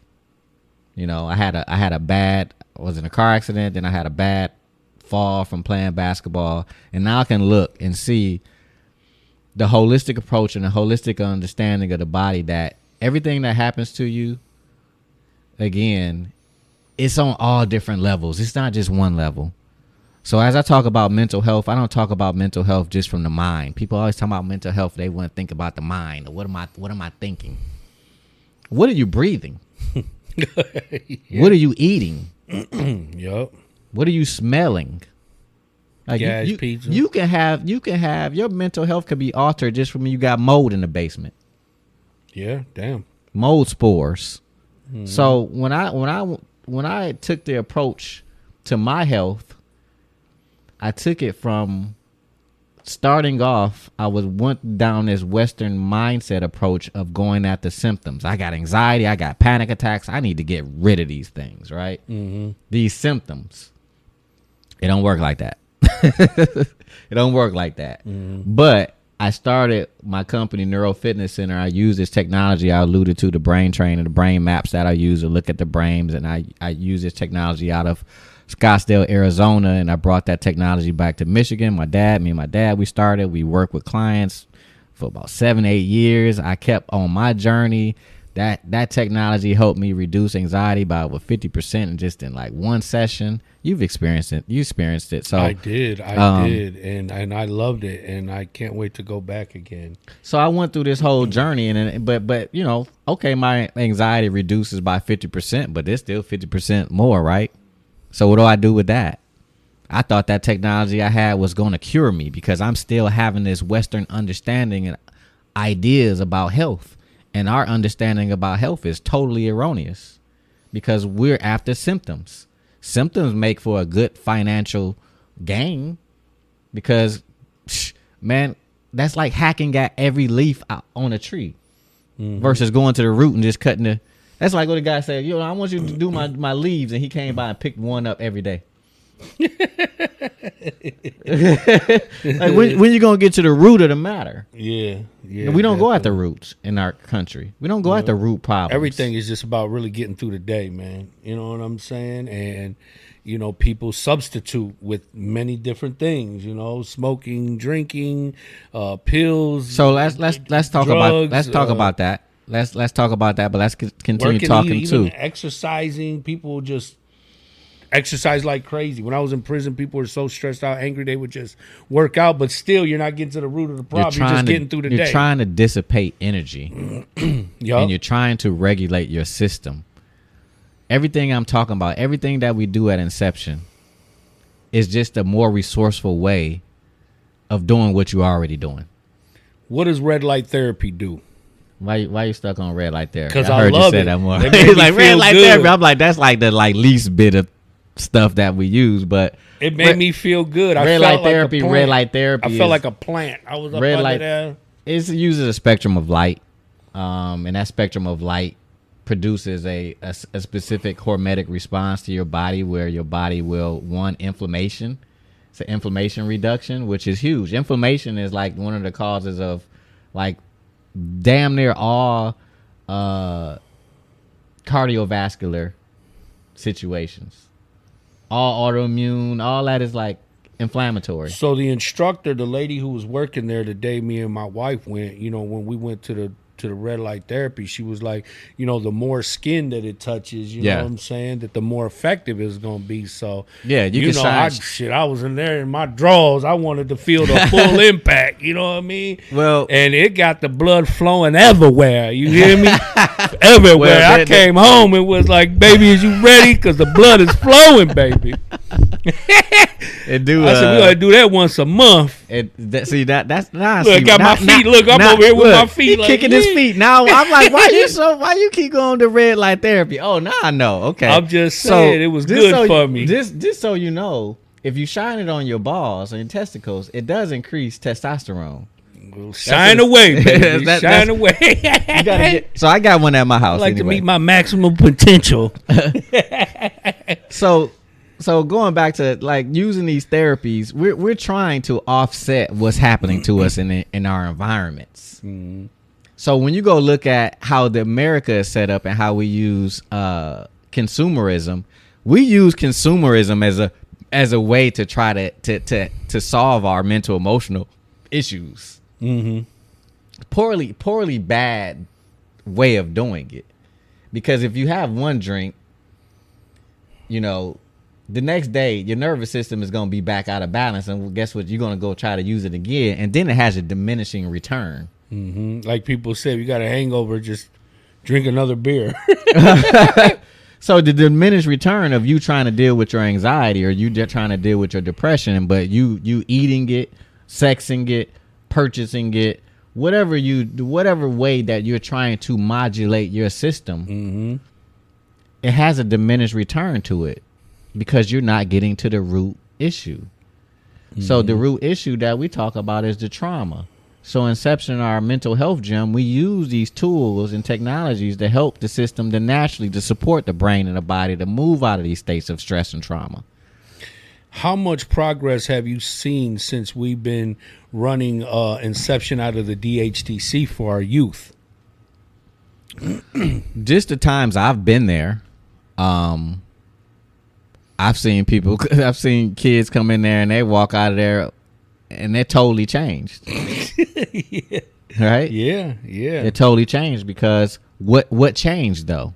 You know, I had a I had a bad I was in a car accident, then I had a bad fall from playing basketball, and now I can look and see the holistic approach and the holistic understanding of the body that everything that happens to you again it's on all different levels. It's not just one level. So as I talk about mental health, I don't talk about mental health just from the mind. People always talk about mental health. They want to think about the mind. What am I? What am I thinking? What are you breathing? What are you eating? Yup. What are you smelling? Like you- you, pizza. you can have you can have your mental health could be altered just from you got mold in the basement. Yeah. Damn. mold spores. Mm-hmm. So when I when I when I took the approach to my health, I took it from starting off, I was went down this Western mindset approach of going at the symptoms. I got anxiety, I got panic attacks. I need to get rid of these things, right? Mm-hmm. These symptoms. It don't work like that. it don't work like that. But I started my company, Neuro Fitness Center. I use this technology I alluded to, the brain training, the brain maps that I use to look at the brains, and I I use this technology out of Scottsdale, Arizona, and I brought that technology back to Michigan. My dad, me and my dad, we started. We worked with clients for about seven, eight years. I kept on my journey. That that technology helped me reduce anxiety by over fifty percent and just in like one session. You've experienced it. You experienced it. So I did, I um, did, and and I loved it, and I can't wait to go back again. So I went through this whole journey, and then, but but you know, okay, my anxiety reduces by fifty percent, but there's still fifty percent more, right? So what do I do with that? I thought that technology I had was going to cure me because I'm still having this Western understanding and ideas about health, and our understanding about health is totally erroneous because we're after symptoms. Symptoms make for a good financial gain because man that's like hacking at every leaf on a tree mm-hmm. versus going to the root and just cutting the that's like what the guy said you know i want you to do my, my leaves and he came by and picked one up every day like when, when you gonna get to the root of the matter Yeah, yeah. we don't go at the roots in our country we don't go at the root problems Everything is just about really getting through the day, man. You know what I'm saying? And you know, people substitute with many different things. You know, smoking, drinking, uh, pills. so let's let's let's talk about let's talk uh, about that let's let's talk about that but let's continue working, talking even too exercising. People just exercise like crazy. When I was in prison, people were so stressed out, angry, they would just work out. But still, you're not getting to the root of the problem. You're, just to, getting through the day. you're trying to dissipate energy Yup. and you're trying to regulate your system. Everything I'm talking about, everything that we do at Inception, is just a more resourceful way of doing what you're already doing. what does red light therapy do? Why why you stuck on red light therapy? 'Cause I heard love you say it. that more. It It's like red light good. therapy. I'm like that's like the like least bit of stuff that we use, but It made Red- me feel good. I red felt light like a therapy, plant. red light therapy. I felt like a plant. I was up Red under light- there. it uses a spectrum of light, um, and that spectrum of light produces a a specific hormetic response to your body, where your body will one inflammation. It's an inflammation reduction, which is huge. Inflammation is like one of the causes of like damn near all uh, cardiovascular situations. All autoimmune, all that is like inflammatory. So the instructor, the lady who was working there the day me and my wife went, you know, when we went to the to the red light therapy, she was like, you know, the more skin that it touches, you Yeah. know what I'm saying, that the more effective it's gonna be. So Yeah, you you can know, I, shit, I was in there in my drawers. I wanted to feel the full impact. You know what I mean? Well- and it got the blood flowing everywhere. You hear me? everywhere. Well, I came home and was like, "Baby, is you ready? Because the blood is flowing, baby." It do. I said, "We uh, gotta do that once a month." It, that, see that that's nah, Look, see, got my feet- now- look, I'm now- over here with look, my feet He like, kicking his feet. Now I'm like, why you so? Why you keep going to red light therapy? Oh, now I know. Okay, I'm just saying, it was good so for you- me. Just just so you know, if you shine it on your balls and testicles, it does increase testosterone. Shine away, baby. That- Shine away. You gotta get, so I got one at my house. I like anyway. to meet my maximum potential. so so going back to like using these therapies we're, we're trying to offset what's happening to us in the, in our environments. So when you go look at how the america is set up and how we use uh consumerism we use consumerism as a as a way to try to to to, to solve our mental emotional issues. Poorly poorly bad way of doing it. Because if you have one drink you know, the next day your nervous system is going to be back out of balance, and guess what? You're going to go try to use it again, and then it has a diminishing return. Mm-hmm. like people say, you got a hangover, just drink another beer. So the diminished return of you trying to deal with your anxiety, or you just trying to deal with your depression, but you you eating it, sexing it, purchasing it, whatever you whatever way that you're trying to modulate your system, mm-hmm. it has a diminished return to it because you're not getting to the root issue. So the root issue that we talk about is the trauma. So Inception, our mental health gym, we use these tools and technologies to help the system to naturally to support the brain and the body to move out of these states of stress and trauma. How much progress have you seen since we've been running uh, Inception out of the DHTC for our youth? just the times I've been there, um, I've seen people, I've seen kids come in there and they walk out of there and they're totally changed. Right? Yeah, yeah. They're totally changed because what what changed though?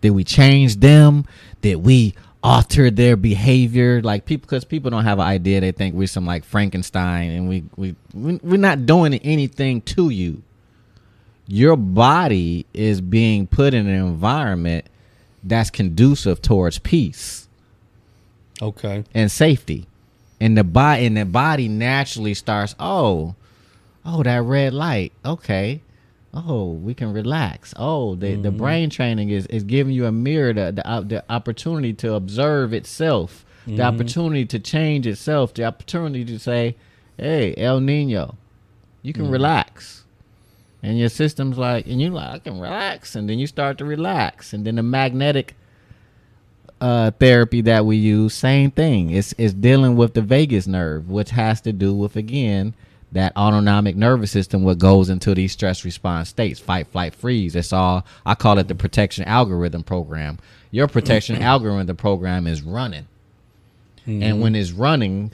Did we change them? Did we alter their behavior? Like people, because people don't have an idea. They think we're some like Frankenstein, and we we we- we're not doing anything to you. Your body is being put in an environment that's conducive towards peace okay. and safety. And the body and the body naturally starts, oh, oh, that red light. Okay. Oh, we can relax. Oh, the, the mm-hmm. brain training is, is giving you a mirror, the, the, op- the opportunity to observe itself, the mm-hmm. opportunity to change itself, the opportunity to say, hey, El Nino, you can mm. relax. And your system's like, and you're like, I can relax. And then you start to relax. And then the magnetic uh, therapy that we use, same thing. It's it's dealing with the vagus nerve, which has to do with again that autonomic nervous system, what goes into these stress response states, fight, flight, freeze. It's all I call it the protection algorithm program. Your protection algorithm program is running, and when it's running,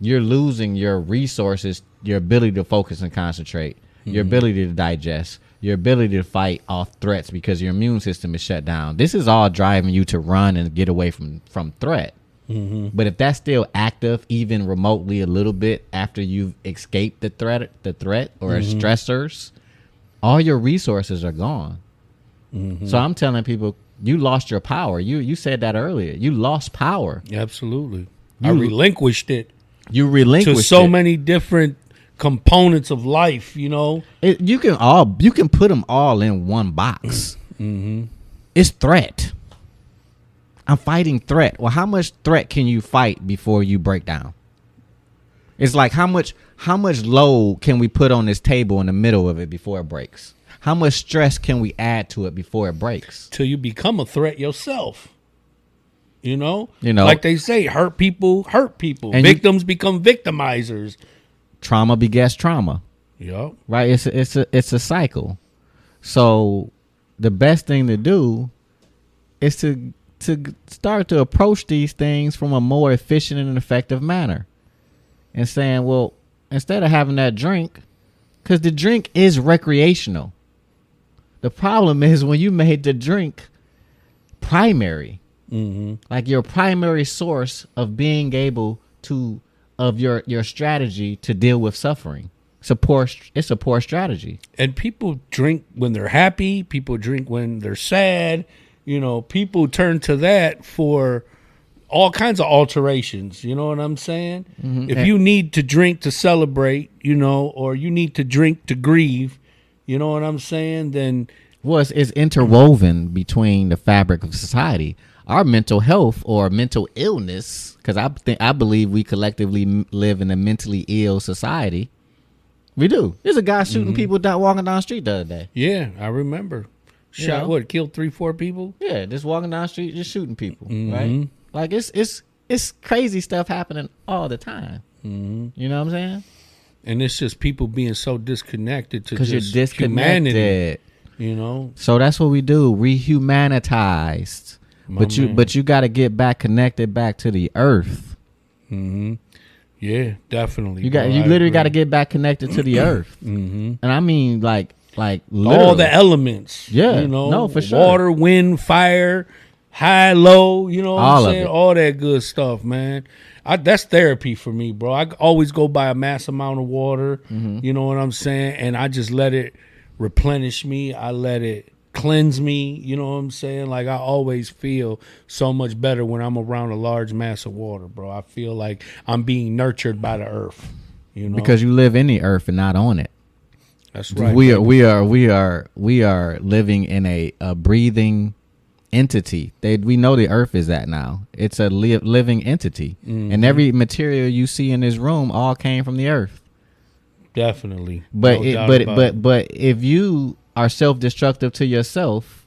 you're losing your resources, your ability to focus and concentrate, your ability to digest, your ability to fight off threats because your immune system is shut down. This is all driving you to run and get away from from threat. Mm-hmm. But if that's still active, even remotely a little bit after you've escaped the threat, the threat or mm-hmm. stressors, all your resources are gone. Mm-hmm. So I'm telling people, you lost your power. You you said that earlier. You lost power. Absolutely. I You- relinquished it You to relinquished so it. many different components of life, you know? It, you can all you can put them all in one box. Mm-hmm. It's threat. I'm fighting threat. Well, how much threat can you fight before you break down? It's like how much how much load can we put on this table in the middle of it before it breaks? How much stress can we add to it before it breaks? Till you become a threat yourself. You know? You know. Like they say, hurt people hurt people. And you- Victims become victimizers. Trauma begets trauma. Yep. right? It's a, it's a it's a cycle. So the best thing to do is to to start to approach these things from a more efficient and effective manner, and saying, well, instead of having that drink, because the drink is recreational. The problem is when you made the drink primary, Mm-hmm. like your primary source of being able to of your your strategy to deal with suffering. It's a poor it's a poor strategy. And people drink when they're happy, people drink when they're sad. You know, people turn to that for all kinds of alterations. You know what I'm saying? Mm-hmm. If you need to drink to celebrate, you know, or you need to drink to grieve, you know what I'm saying? Then Well, it's, it's interwoven between the fabric of society. Our mental health or mental illness, because I think I believe we collectively live in a mentally ill society. We do. There's a guy shooting people down walking down the street the other day. yeah, I remember. You Shot know? what? Killed three, four people. Yeah, just walking down the street, just shooting people. Right? Like it's it's it's crazy stuff happening all the time. Mm-hmm. You know what I'm saying? And it's just people being so disconnected to Because you're disconnected. humanity. You know, So that's what we do. Rehumanitized. My but you but you got to get back connected back to the earth. yeah, definitely. You got bro, you I literally got to get back connected to the earth. Mhm. And I mean like like all the elements. Yeah, you know, no, for sure. Water, wind, fire, high, low. You know, what All I'm saying all that good stuff, man. I, that's therapy for me, bro. I always go by a mass amount of water. Mm-hmm. You know what I'm saying, and I just let it replenish me. I let it cleanse me. You know what I'm saying? Like I always feel so much better when I'm around a large mass of water, bro. I feel like I'm being nurtured by the earth. You know, because you live in the earth and not on it. that's right. we are we are we are we are living in a, a breathing entity. They we know the Earth is that now. It's a li- living entity, Mm-hmm. and every material you see in this room all came from the Earth. Definitely. But No it, but but it. but if you are self destructive to yourself,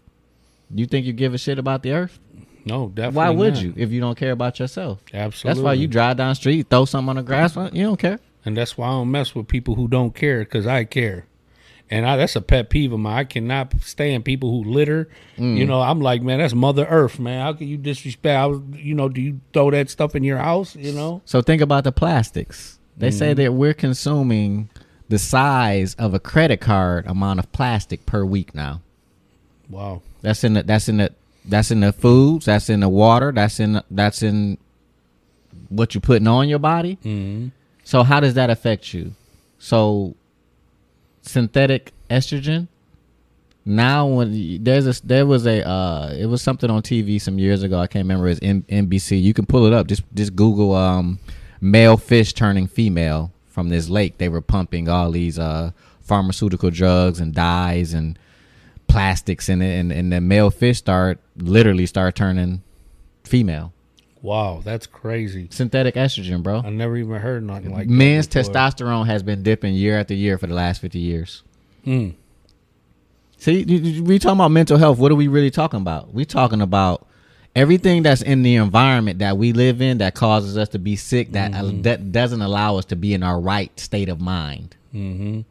you think you give a shit about the Earth? no, definitely. Why would not. you if you don't care about yourself? Absolutely. That's why you drive down the street, throw something on the grass. You don't care. and that's why I don't mess with people who don't care because I care. And I, that's a pet peeve of mine. I cannot stand people who litter. Mm. You know, I'm like, man, that's Mother Earth, man. How can you disrespect? I was, you know, do you throw that stuff in your house? You know, So think about the plastics. They say Mm-hmm. that we're consuming the size of a credit card amount of plastic per week now. wow. That's in the that's in the that's in the foods, that's in the water, that's in that's in what you're putting on your body. hmm So how does that affect you? So synthetic estrogen. Now when there's a there was a uh it was something on TV some years ago. I can't remember. It's NBC. You can pull it up. Just just Google um male fish turning female from this lake. They were pumping all these uh pharmaceutical drugs and dyes and plastics in it, and and the male fish start literally start turning female. Wow, that's crazy. Synthetic estrogen, bro. I never even heard nothing like Men's that. before. testosterone has been dipping year after year for the last 50 years. Mm. See, we talking about mental health. What are we really talking about? We talking about everything that's in the environment that we live in that causes us to be sick, that, uh, Mm-hmm. that doesn't allow us to be in our right state of mind. Mm-hmm.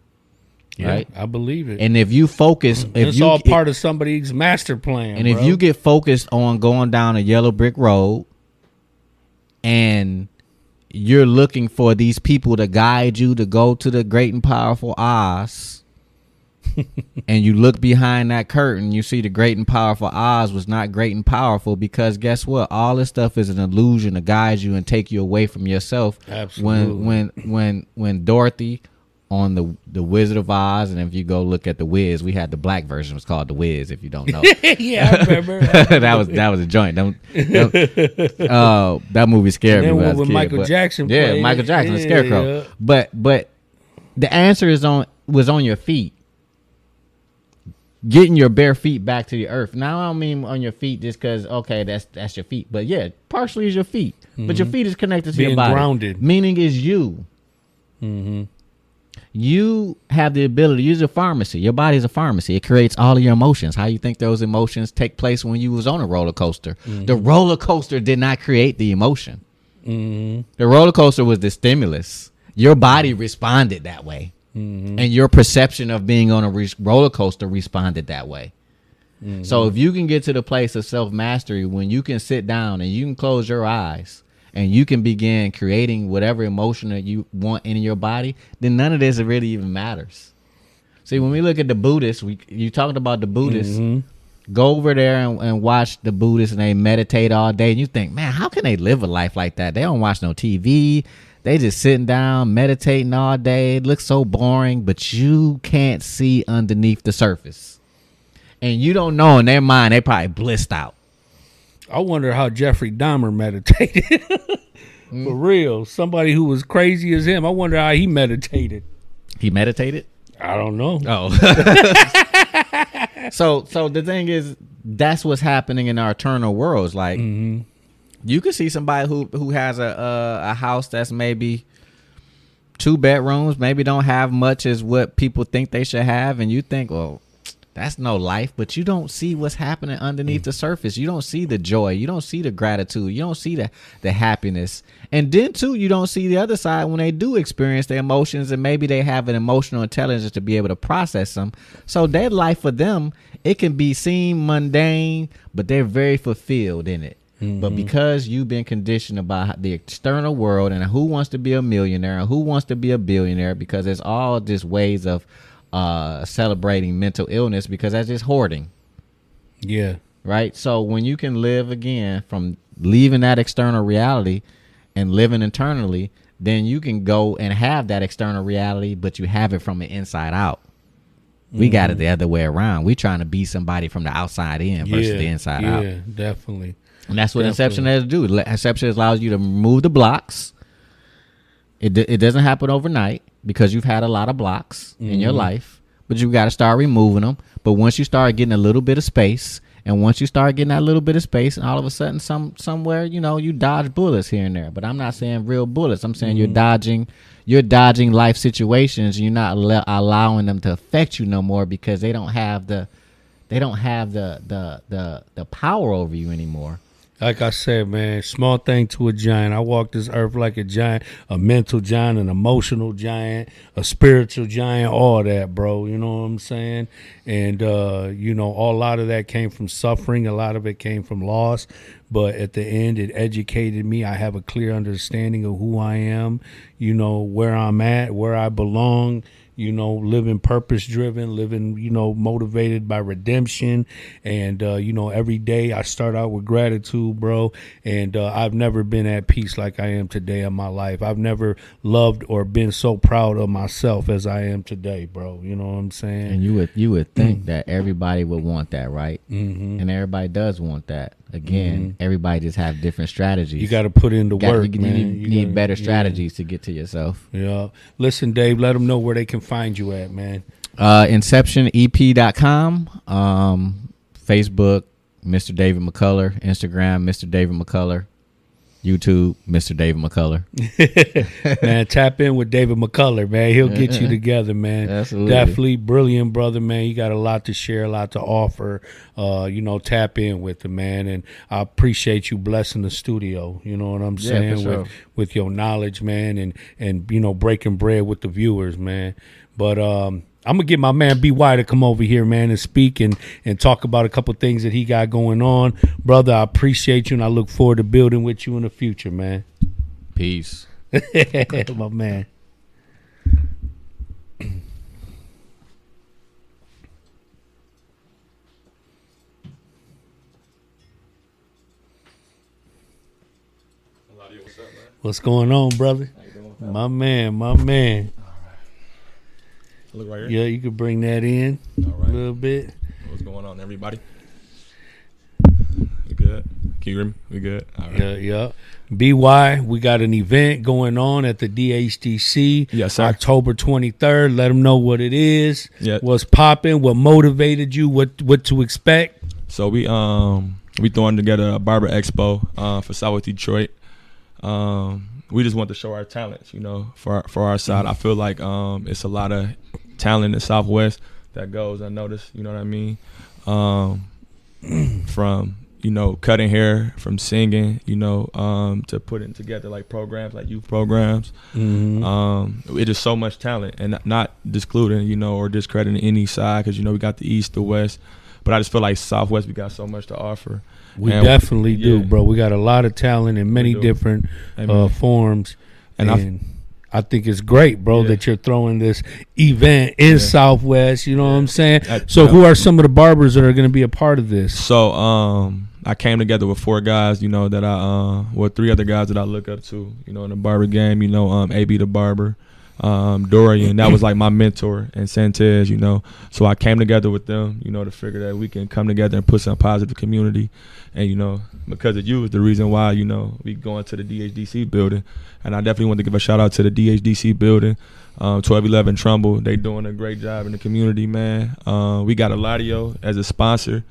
Yeah, Right. I believe it. And if you focus, if it's you all part of somebody's master plan. And if you get focused on going down a yellow brick road and you're looking for these people to guide you to go to the great and powerful Oz, and you look behind that curtain, you see the great and powerful Oz was not great and powerful because guess what? All this stuff is an illusion to guide you and take you away from yourself. Absolutely. When when when when Dorothy on the the Wizard of Oz, and if you go look at the Wiz, we had the black version. It was called the Wiz. If you don't know, yeah, I remember. that was that was a joint. Don't, don't- uh, that movie scared me when I was a when kid, Michael but- Jackson Yeah, Michael Jackson, the yeah, Scarecrow. yeah. But but the answer is on was on your feet. Getting your bare feet back to the earth. Now I don't mean on your feet just because okay that's that's your feet, but yeah, partially is your feet. But your feet is connected to your Mm-hmm. Being body. grounded. Meaning is you. Mm-hmm. You have the ability. Use a pharmacy. Your body is a pharmacy. It creates all of your emotions. How you think those emotions take place when you was on a roller coaster? The roller coaster did not create the emotion. Mm-hmm. The roller coaster was the stimulus. Your body responded that way, Mm-hmm. and your perception of being on a re- roller coaster responded that way. Mm-hmm. So if you can get to the place of self mastery when you can sit down and you can close your eyes and you can begin creating whatever emotion that you want in your body, then none of this really even matters. See, when we look at the Buddhists, we you talking about the Buddhists. Go over there and, and watch the Buddhists and they meditate all day, and you think, man, how can they live a life like that? They don't watch no TV. They just sitting down meditating all day. It looks so boring, but you can't see underneath the surface, and you don't know in their mind they probably blissed out. I wonder how Jeffrey Dahmer meditated. For real, somebody who was crazy as him. I wonder how he meditated. He meditated. I don't know. Oh. so so the thing is that's what's happening in our eternal worlds like mm-hmm. You could see somebody who who has a, a a house that's maybe two bedrooms maybe don't have much as what people think they should have and you think well that's no life but you don't see what's happening underneath the surface. You don't see the joy. You don't see the gratitude. You don't see the the happiness. And then too you don't see the other side when they do experience their emotions and maybe they have an emotional intelligence to be able to process them. So that life for them it can be seen mundane but they're very fulfilled in it but because you've been conditioned about the external world and who wants to be a millionaire and who wants to be a billionaire because it's all just ways of uh, celebrating mental illness because that's just hoarding Yeah. right? So when you can live again from leaving that external reality and living internally, then you can go and have that external reality, but you have it from the inside out. We got it the other way around. We're trying to be somebody from the outside in versus yeah. the inside yeah, out. Yeah, definitely. And that's what Definitely. Inception has to do. Inception allows you to move the blocks. It d- it doesn't happen overnight because you've had a lot of blocks in your mm-hmm. life, but you got to start removing them. But once you start getting a little bit of space And once you start getting that little bit of space, and all of a sudden, some somewhere, you know, you dodge bullets here and there. But I'm not saying real bullets. I'm saying you're mm-hmm. dodging, you're dodging life situations. You're not le- allowing them to affect you no more because they don't have the, they don't have the the the the power over you anymore. Like I said, man, small thing to a giant. I walk this earth like a giant, a mental giant, an emotional giant, a spiritual giant, all that, bro. You know what I'm saying? And uh, you know, a lot of that came from suffering, a lot of it came from loss. But at the end, it educated me. I have a clear understanding of who I am, you know, where I'm at, where I belong, you know, living purpose driven, living, you know, motivated by redemption. And, uh, you know, every day I start out with gratitude, bro. And uh, I've never been at peace like I am today in my life. I've never loved or been so proud of myself as I am today, bro. You know what I'm saying? And you would you would think that everybody would want that, right? Mm-hmm. And everybody does want that. Again, everybody just have different strategies. you got to put in the Got- work, you man. need, You need gotta- better yeah. strategies to get to yourself. Yeah. Listen, Dave, let them know where they can find you at, man. Uh, InceptionEP.com, um, Facebook, Mr. David McCullar, Instagram, Mr. David McCullar, YouTube, Mr. David McCullar. man, tap in with David McCullar, man. He'll get you together, man. Absolutely. Definitely brilliant brother, man. You got a lot to share, a lot to offer. Uh, you know, tap in with him, man. And I appreciate you blessing the studio. You know what I'm Yeah, saying? for sure. With with your knowledge, man, and and you know, breaking bread with the viewers, man. But um I'm gonna get my man BY to come over here, man, and speak and and talk about a couple things that he got going on, brother. I appreciate you, and I look forward to building with you in the future, man. Peace. my man. What's going on, brother? My man, my man. Look right here. Yeah, you could bring that in All a little bit. What's going on, everybody? We good? Can you hear me? We good? All right. Yeah, yeah. BY, we got an event going on at the DHDC. Yes, sir. October 23rd. Let them know what it is. Yeah. What's popping? What motivated you? What what to expect? So we um we throwing together a barber expo uh, for South Detroit. Um, we just want to show our talents, you know, for our, for our side. I feel like um it's a lot of talent in Southwest that goes unnoticed. You know what I mean? Um, from you know cutting hair, from singing, you know, um, to putting together like programs like youth programs. Um, it is so much talent, and not- discluding, you know, or discrediting any side because you know we got the East, the West, but I just feel like Southwest we got so much to offer. We And- definitely do, yeah. bro. We got a lot of talent in many different uh, forms, And and, I- I, think it's great, bro, Yeah. that you're throwing this event in Yeah. Southwest. You know what I'm saying? That- so, yeah. who are some of the barbers that are going to be a part of this? So um, I came together with four guys, you know, that I uh, well three other guys that I look up to, you know, in the barber game, you know, um, AB the barber, um, Dorian, that was like my mentor, and Santez, you know. So I came together with them, you know, to figure that we can come together and put some positive community, and you know, because of you is the reason why you know we going to the DHDC building, and I definitely want to give a shout out to the DHDC building. Um, 1211 Trumbull, they doing a great job in the community, man. Uh, we got Eladio as a sponsor.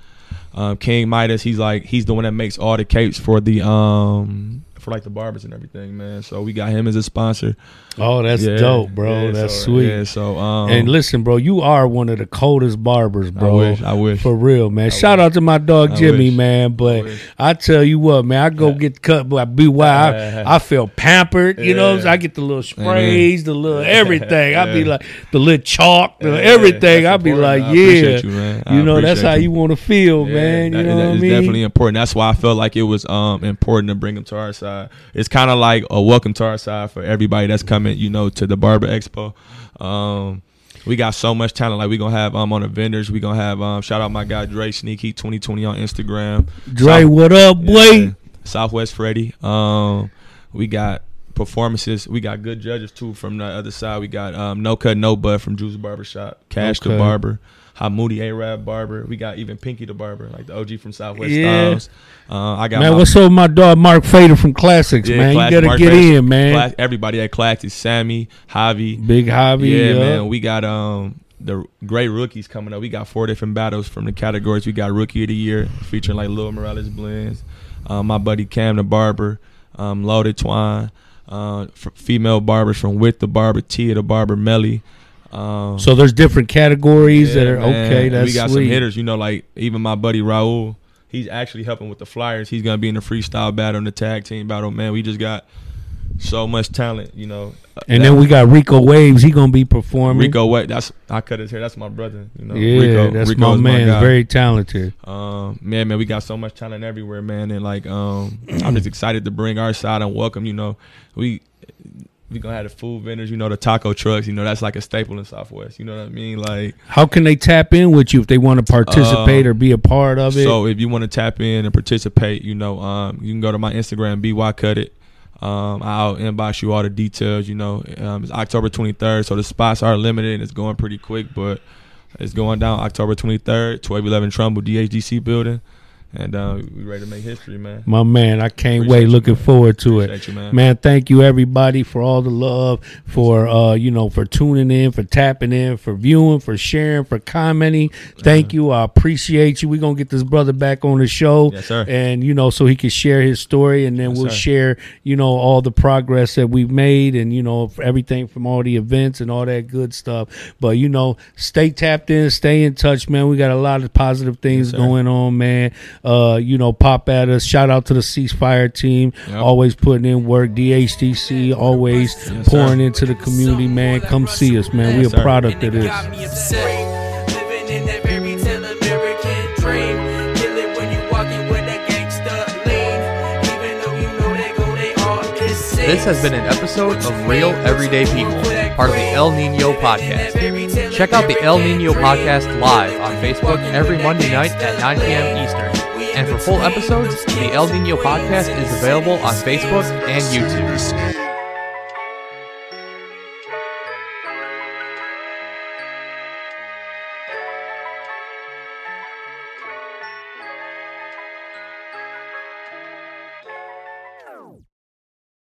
Um, King Midas, he's like he's the one that makes all the capes for the um for like the barbers and everything, man. So we got him as a sponsor. Oh, that's Yeah, dope, bro. yeah, that's so- sweet. Yeah, so um, and listen, bro, you are one of the coldest barbers, I bro. wish, I wish. For real, man. Shout out to my dog I Jimmy, wish. man. But wish. I, tell you what, man, I go get cut by BY. I, I feel pampered. You know. I get the little sprays, the little everything. I be like the little chalk, the everything. I be important. like, I yeah, you. I You know, that's appreciate how you. you want to feel, man. You know that what I mean? definitely important. That's why I felt like it was um important to bring them to our side. It's kind of like a welcome to our side for everybody that's coming, you know, to the Barber Expo. Um, we got so much talent. Like we gonna have um on the vendors. We gonna have um shout out my guy Dre Sneaky 2020 on Instagram. Dre, South- what up, boy? yeah, Southwest Freddy. Um, we got performances. We got good judges too from the other side. We got um No Cut No Bud from Juice Barbershop, Cash Okay. the Barber, Hamoudi Arab Barber. We got even Pinky the Barber, like the OG from Southwest Yeah. Styles. Uh, I got Man, my, what's up my dog Mark Fader from Classics, yeah, man? Classic you gotta Mark get Fader, in, man. Class- everybody at Classic, Sammy, Javi. Big hobby, Yeah, yeah. man. We got um the great rookies coming up. We got four different battles from the categories. We got Rookie of the Year featuring like Lil Morales Blends, um, my buddy Cam the Barber, um, Loaded Twine, uh, female barbers from With the Barber, Tia the Barber, Melly. Um, So there's different categories that are man. okay. That's we got sweet. some hitters. You know, like even my buddy Raul. He's actually helping with the Flyers. He's gonna be in the freestyle battle and the tag team battle. Man, we just got so much talent. You know, And That- then we got Rico Waves. He gonna be performing. Rico Wait. That's I cut his hair. That's my brother. You know, yeah, Rico, that's Rico my man. guy. Very talented. Um, man, man, we got so much talent everywhere, man, and like, um, I'm just excited to bring our side and welcome. You know, we we gonna have the food vendors. You know, the taco trucks. You know, that's like a staple in Southwest. You know what I mean? Like, How can they tap in with you if they want to participate Uh, or be a part of it? so if you want to tap in and participate, you know, um, you can go to my Instagram, by cut it. Um, I'll inbox you all the details. You know, um, it's October 23rd, so the spots are limited. and It's going pretty quick, but it's going down October 23rd, 1211 Trumbull DHDC building, and uh, we ready to make history, man. my man, I can't Appreciate wait. you, Looking man. forward to it. You, man. Man, thank you everybody for all the love, for uh, you know, for tuning in, for tapping in, for viewing, for sharing, for commenting. Thank you. I appreciate you. We're gonna get this brother back on the show. Yes, sir. And you know, so he can share his story and then Yes, we'll sir. share, you know, all the progress that we've made and you know, everything from all the events and all that good stuff. But you know, stay tapped in, stay in touch, man. We got a lot of positive things sir. going on, man. Uh, you know, pop at us. Shout out to the ceasefire team. Yep. Always putting in work. DHDC always Yes, pouring sir. into the community, man. Come see us, man. We Yes, a product of this. Got me upset. Living in that fairy tale American dream. Kill it when you walking with that gangsta lean. Even though you know they go, they all insane. This has been an episode of Real Everyday People, part of the El Nino Podcast. Check out the El Nino Podcast live on Facebook every Monday night at 9 p.m. Eastern. And for full episodes, the El Nino Podcast is available on Facebook and YouTube.